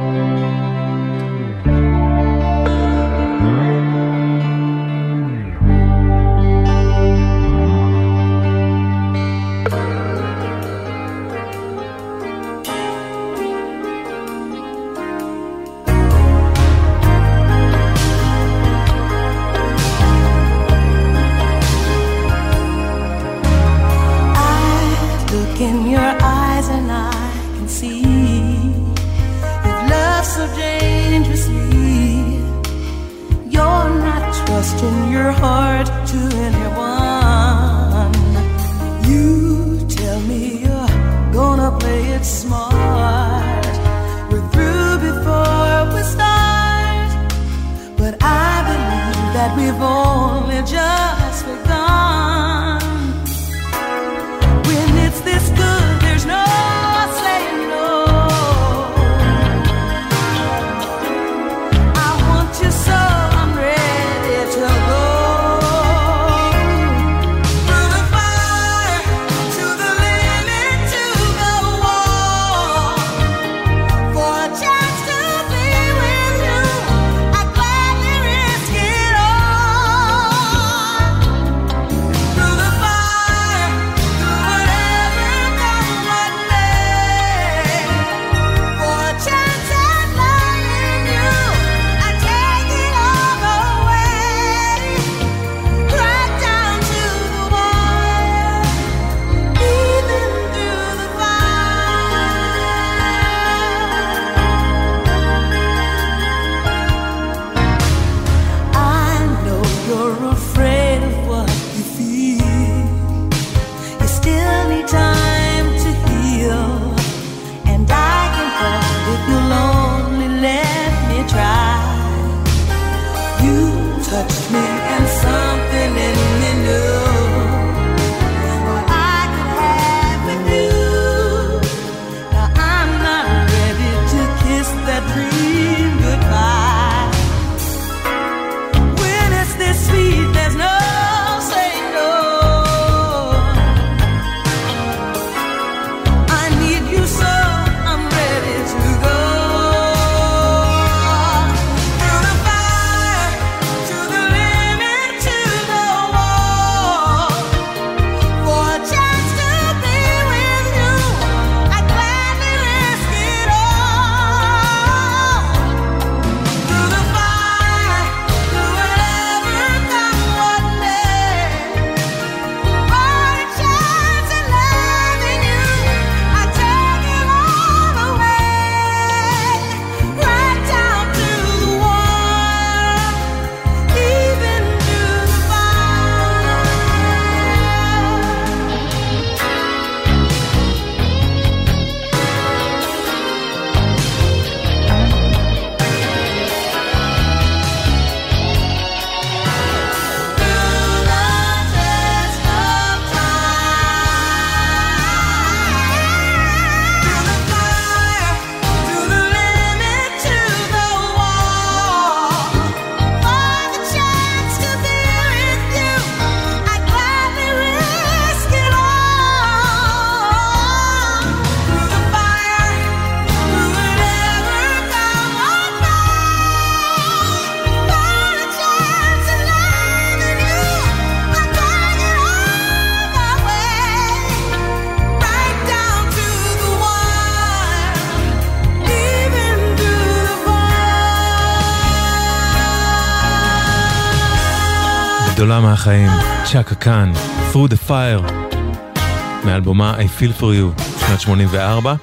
מהחיים, צ'אקה קאן, Through the Fire, מאלבומה I Feel For You, שנת 84.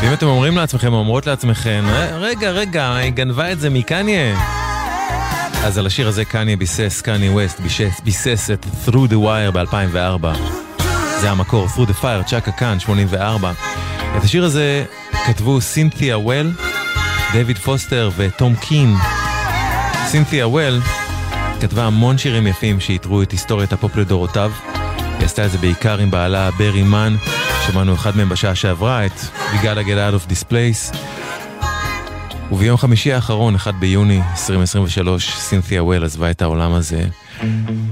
ואם אתם אומרים לעצמכם, או אומרות לעצמכם, רגע, רגע, היא גנבה את זה מקניה. אז על השיר הזה קניה ביסס, קניה ווסט ביסס, ביסס את Through the Wire ב-2004. זה המקור, Through the Fire, צ'אקה קאן, 84. את השיר הזה כתבו סינתיה וייל, דייוויד פוסטר וטום קין. סינתיה וייל כתבה המון שירים יפים שעיטרו את היסטוריית הפופ לדורותיו. היא עשתה את זה בעיקר עם בעלה ברי מן, שמענו אחד מהם בשעה שעברה, את out of this place. וביום חמישי האחרון, 1 ביוני 2023, סינתיה וייל עזבה את העולם הזה.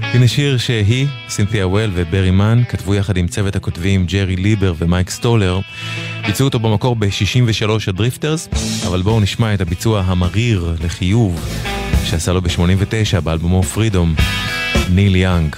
הנה שיר שהיא, סינתיה וייל וברי מן, כתבו יחד עם צוות הכותבים ג'רי ליבר ומייק סטולר. ביצעו אותו במקור ב-63 הדריפטרס, אבל בואו נשמע את הביצוע המריר לחיוב שעשה לו ב-89 באלבומו פרידום, ניל יאנג.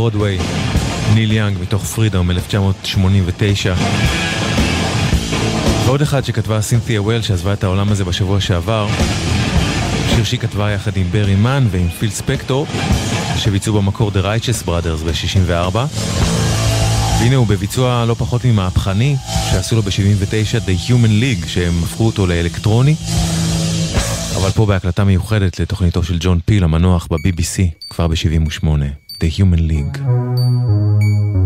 ברודוויי, ניל יאנג מתוך פרידום 1989. ועוד אחד שכתבה סינתיה וול שעזבה את העולם הזה בשבוע שעבר, שיר שהיא כתבה יחד עם ברי מן ועם פיל ספקטור, שביצעו במקור The Righteous Brothers ב-64. והנה הוא בביצוע לא פחות ממהפכני, שעשו לו ב-79 The Human League, שהם הפכו אותו לאלקטרוני. אבל פה בהקלטה מיוחדת לתוכניתו של ג'ון פיל המנוח ב-BBC כבר ב-78. the Human League.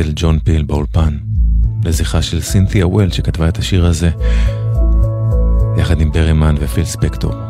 אצל ג'ון פיל באולפן, לזכרה של סינתיה וול שכתבה את השיר הזה, יחד עם ברימן ופיל ספקטור.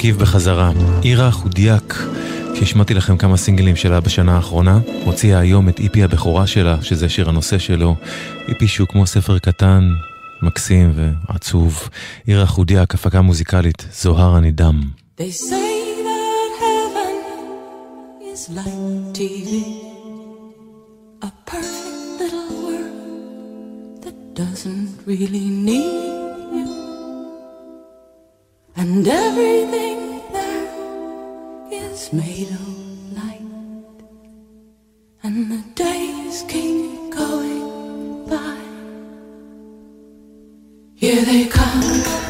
להרכיב בחזרה. אירה חודיאק, שהשמעתי לכם כמה סינגלים שלה בשנה האחרונה, הוציאה היום את איפי הבכורה שלה, שזה שיר הנושא שלו. איפי שהוא כמו ספר קטן, מקסים ועצוב. אירה חודיאק, הפקה מוזיקלית, זוהר הנידם. Doesn't really need. And everything there is made of light, and the days keep going by. Here they come.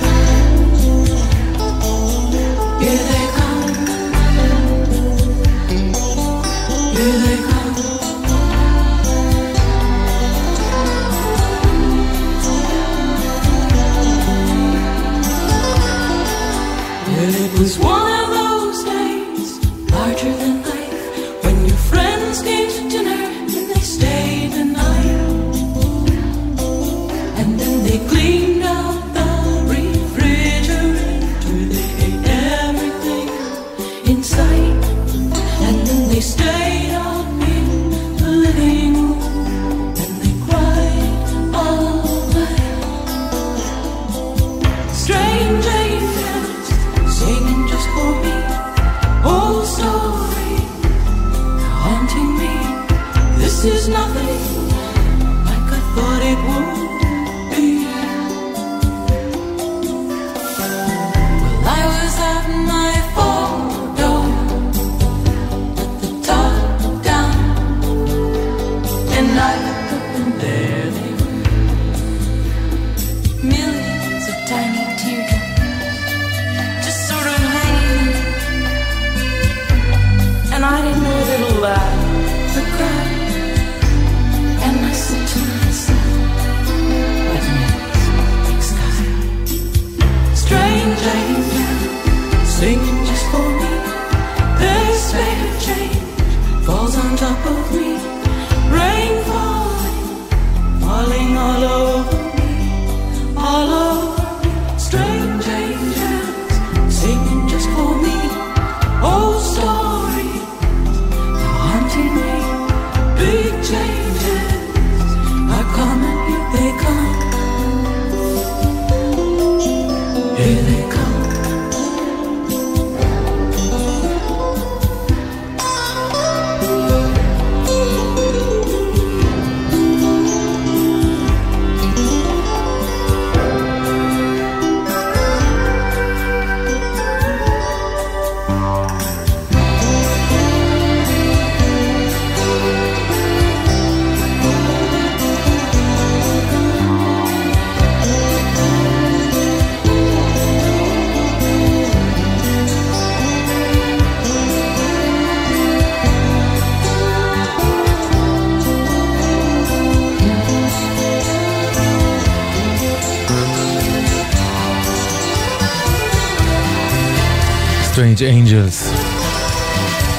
Strange Angels.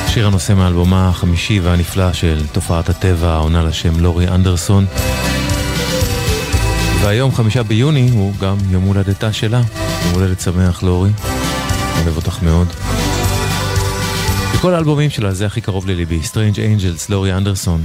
שיר הנושא מאלבומה החמישי והנפלא של תופעת הטבע, העונה לשם לורי אנדרסון. והיום, חמישה ביוני, הוא גם יום הולדתה שלה. יום הולדת שמח, לורי. אוהב אותך מאוד. וכל האלבומים שלה זה הכי קרוב לליבי. Strange Angels, לורי אנדרסון.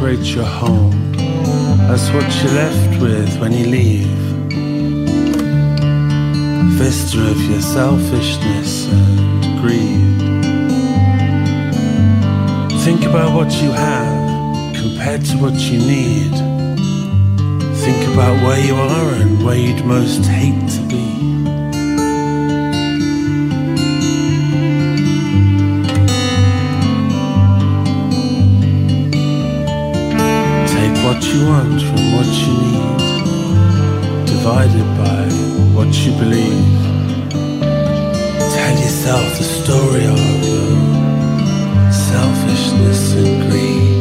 Decorate your home. That's what you're left with when you leave. Vista of your selfishness and greed. Think about what you have compared to what you need. Think about where you are and where you'd most hate you want from what you need, divided by what you believe. Tell yourself the story of your selfishness and greed.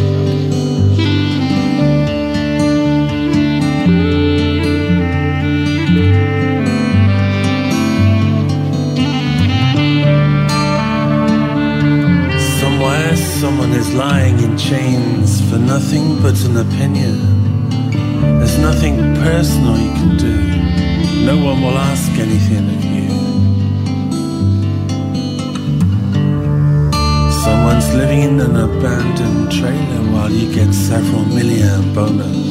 Somewhere someone is lying in chains for nothing but an opinion. There's nothing personal you can do. No one will ask anything of you. Someone's living in an abandoned trailer while you get several million bonus.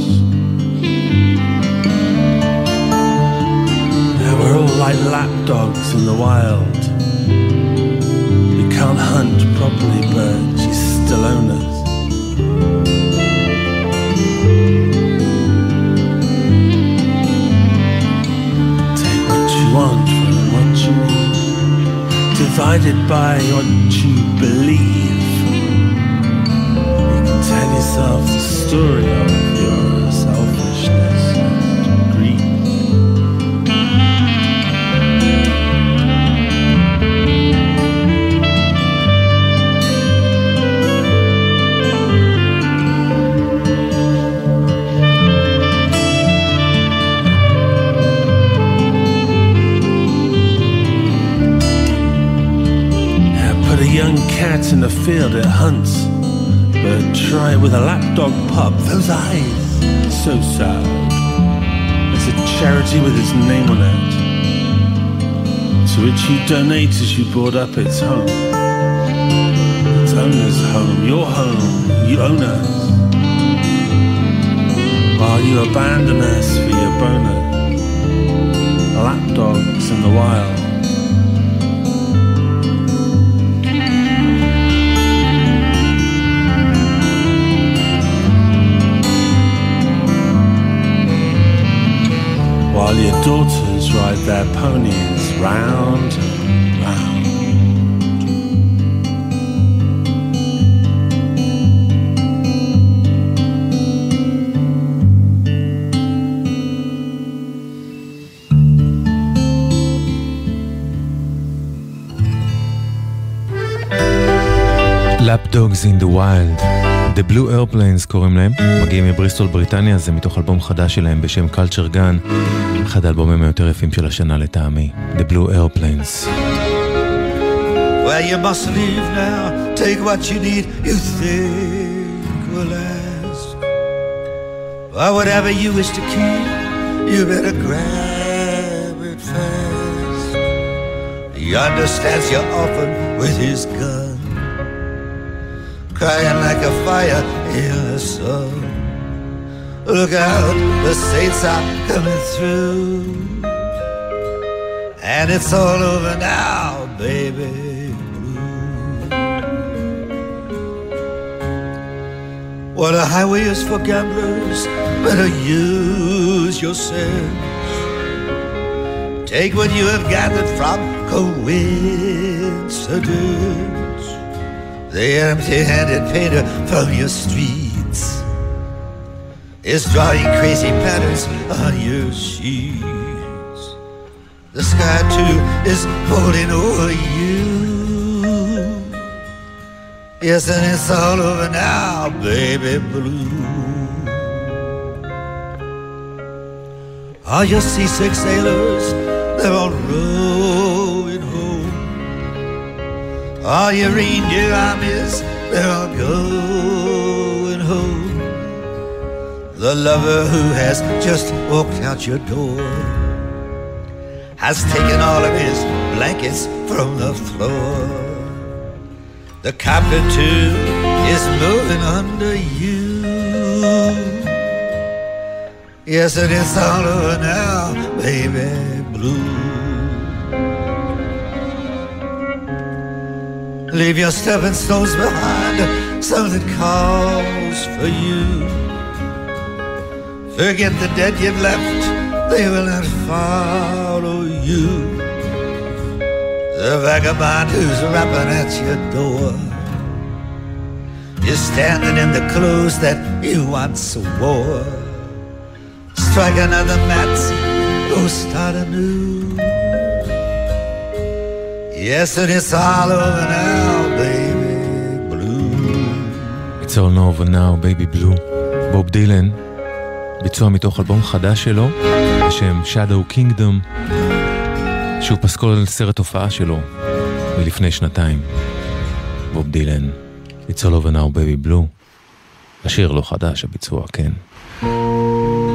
We're all like lapdogs in the wild. We can't hunt properly, but you still own us. Want from what you need, divided by what you believe. You can tell yourself the story of cat in the field, it hunts. But try it with a lapdog pup, those eyes, so sad. There's a charity with its name on it, to which you donate as you board up its home. Its owner's home, your home, you own us. While you abandon us for your bonus. Lapdogs in the wild. daughters ride their ponies round and round. Lapdogs in the Wild The Blue Airplanes קוראים להם, מגיעים מבריסטול בריטניה, זה מתוך אלבום חדש שלהם בשם Culture Gun, אחד האלבומים היותר יפים של השנה לטעמי, The Blue Airplanes. Well, you must leave now. Take what you need, you think will last. Or whatever you wish to keep, you better grab it fast. He understands you often with his gun, crying like a fire in the sun. Look out, the saints are coming through. And it's all over now, baby. What a highway is for gamblers, better use your sense. Take what you have gathered from coincidence. The empty-handed painter from your streets is drawing crazy patterns on your sheets. The sky too is folding over you. Yes, and it's all over now, baby blue. All your seasick sailors, they're all rowing home. All your reindeer armies, they're all going home. The lover who has just walked out your door has taken all of his blankets from the floor. The carpet too is moving under you. Yes, it is all over now, baby blue. Leave your stepping stones behind something calls for you. Forget the dead you've left, they will not follow you. The vagabond who's rapping at your door is standing in the clothes that you once wore. Strike another match, go start anew. Yes, and it's all over now, It's all over now, baby blue. בוב דילן, ביצוע מתוך אלבום חדש שלו, בשם Shadow Kingdom, שהוא פסקול סרט הופעה שלו מלפני שנתיים. בוב דילן, It's all over now, baby blue. השיר לא חדש, הביצוע, כן.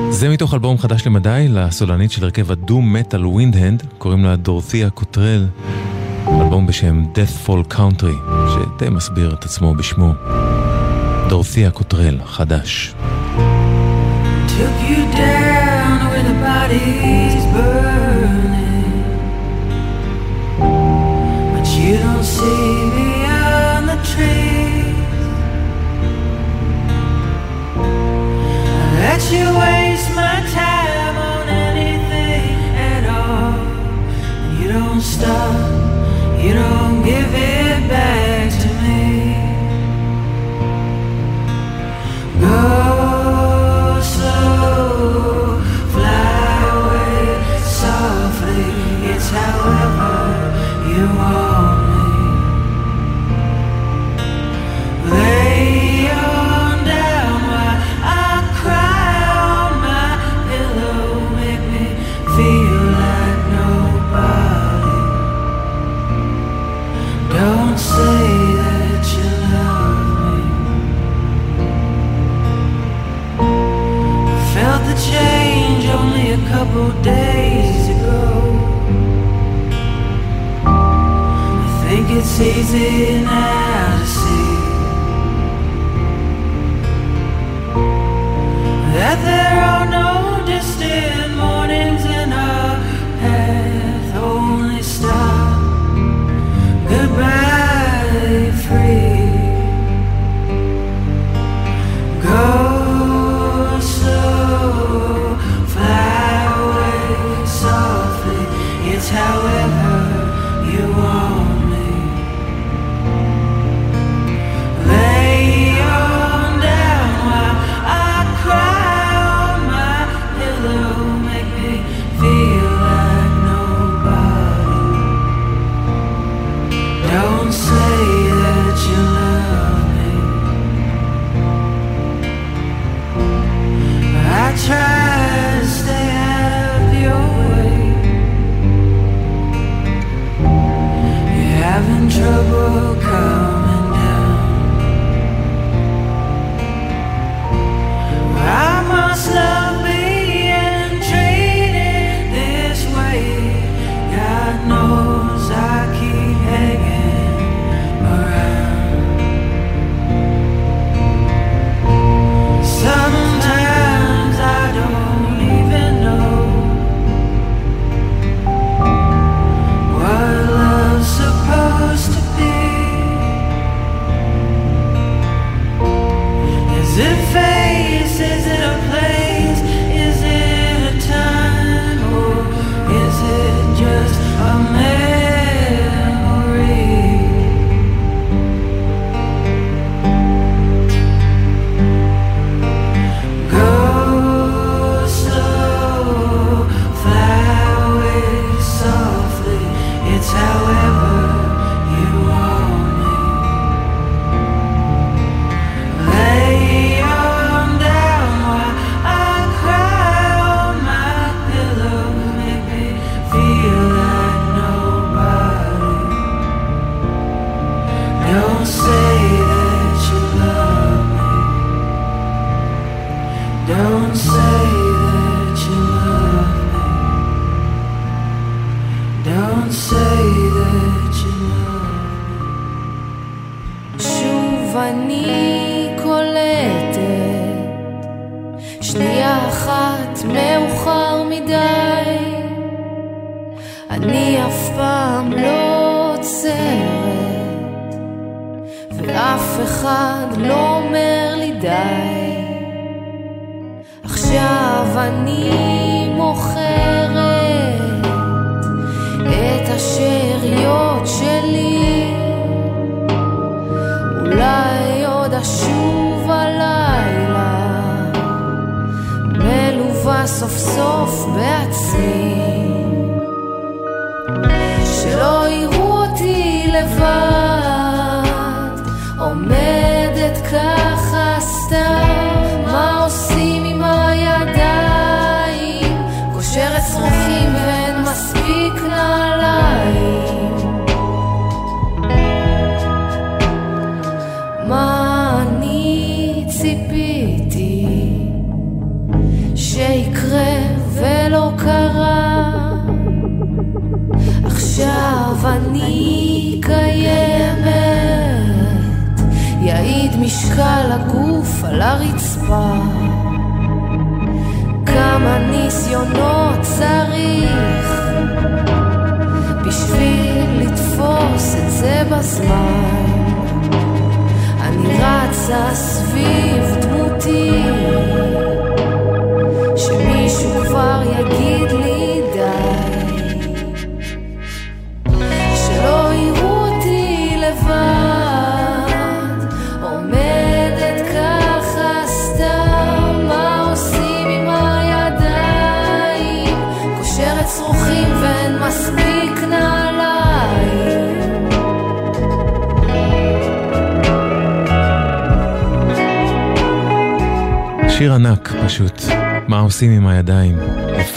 זה מתוך אלבום חדש למדי, לסולנית של הרכב ה doom metal Windhand, קוראים לה דורתיה קוטרל, אלבום בשם Death Country, שדי מסביר את עצמו בשמו. דורתיה קוטרל, חדש. Took you down where the body's burning. But you don't see beyond the trees. I let you waste my time on anything at all. And you don't stop, you don't give it Couple days ago. I think it's easy now to see that there are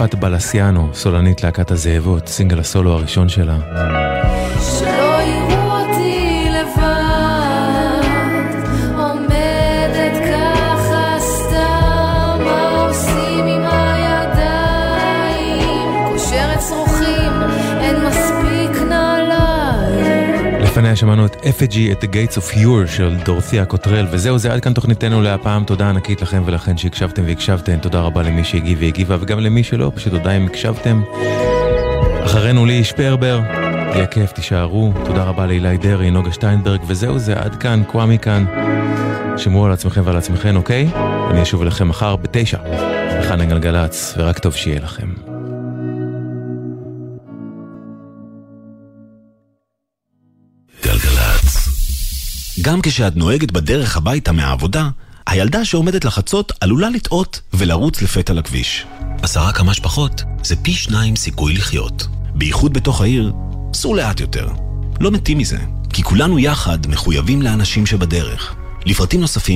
יפת בלסיאנו, סולנית להקת הזאבות, סינגל הסולו הראשון שלה. לפניה שמענו את Effigy at the Gates of Your של דורתיה קוטרל, וזהו זה עד כאן תוכניתנו להפעם, תודה ענקית לכם ולכן שהקשבתם והקשבתם, תודה רבה למי שהגיב והגיבה וגם למי שלא, פשוט תודה אם הקשבתם. אחרינו לי שפרבר, יהיה כיף, תישארו, תודה רבה לאילי דרעי, נוגה שטיינברג, וזהו זה עד כאן, קוואמי כאן. שמרו על עצמכם ועל עצמכם, אוקיי? אני אשוב אליכם מחר בתשע, לכאן הגלגלצ, ורק טוב שיהיה לכם. גם כשאת נוהגת בדרך הביתה מהעבודה, הילדה שעומדת לחצות עלולה לטעות ולרוץ לפתע לכביש. עשרה כמה שפחות זה פי שניים סיכוי לחיות. בייחוד בתוך העיר, סעו לאט יותר. לא מתים מזה, כי כולנו יחד מחויבים לאנשים שבדרך. לפרטים נוספים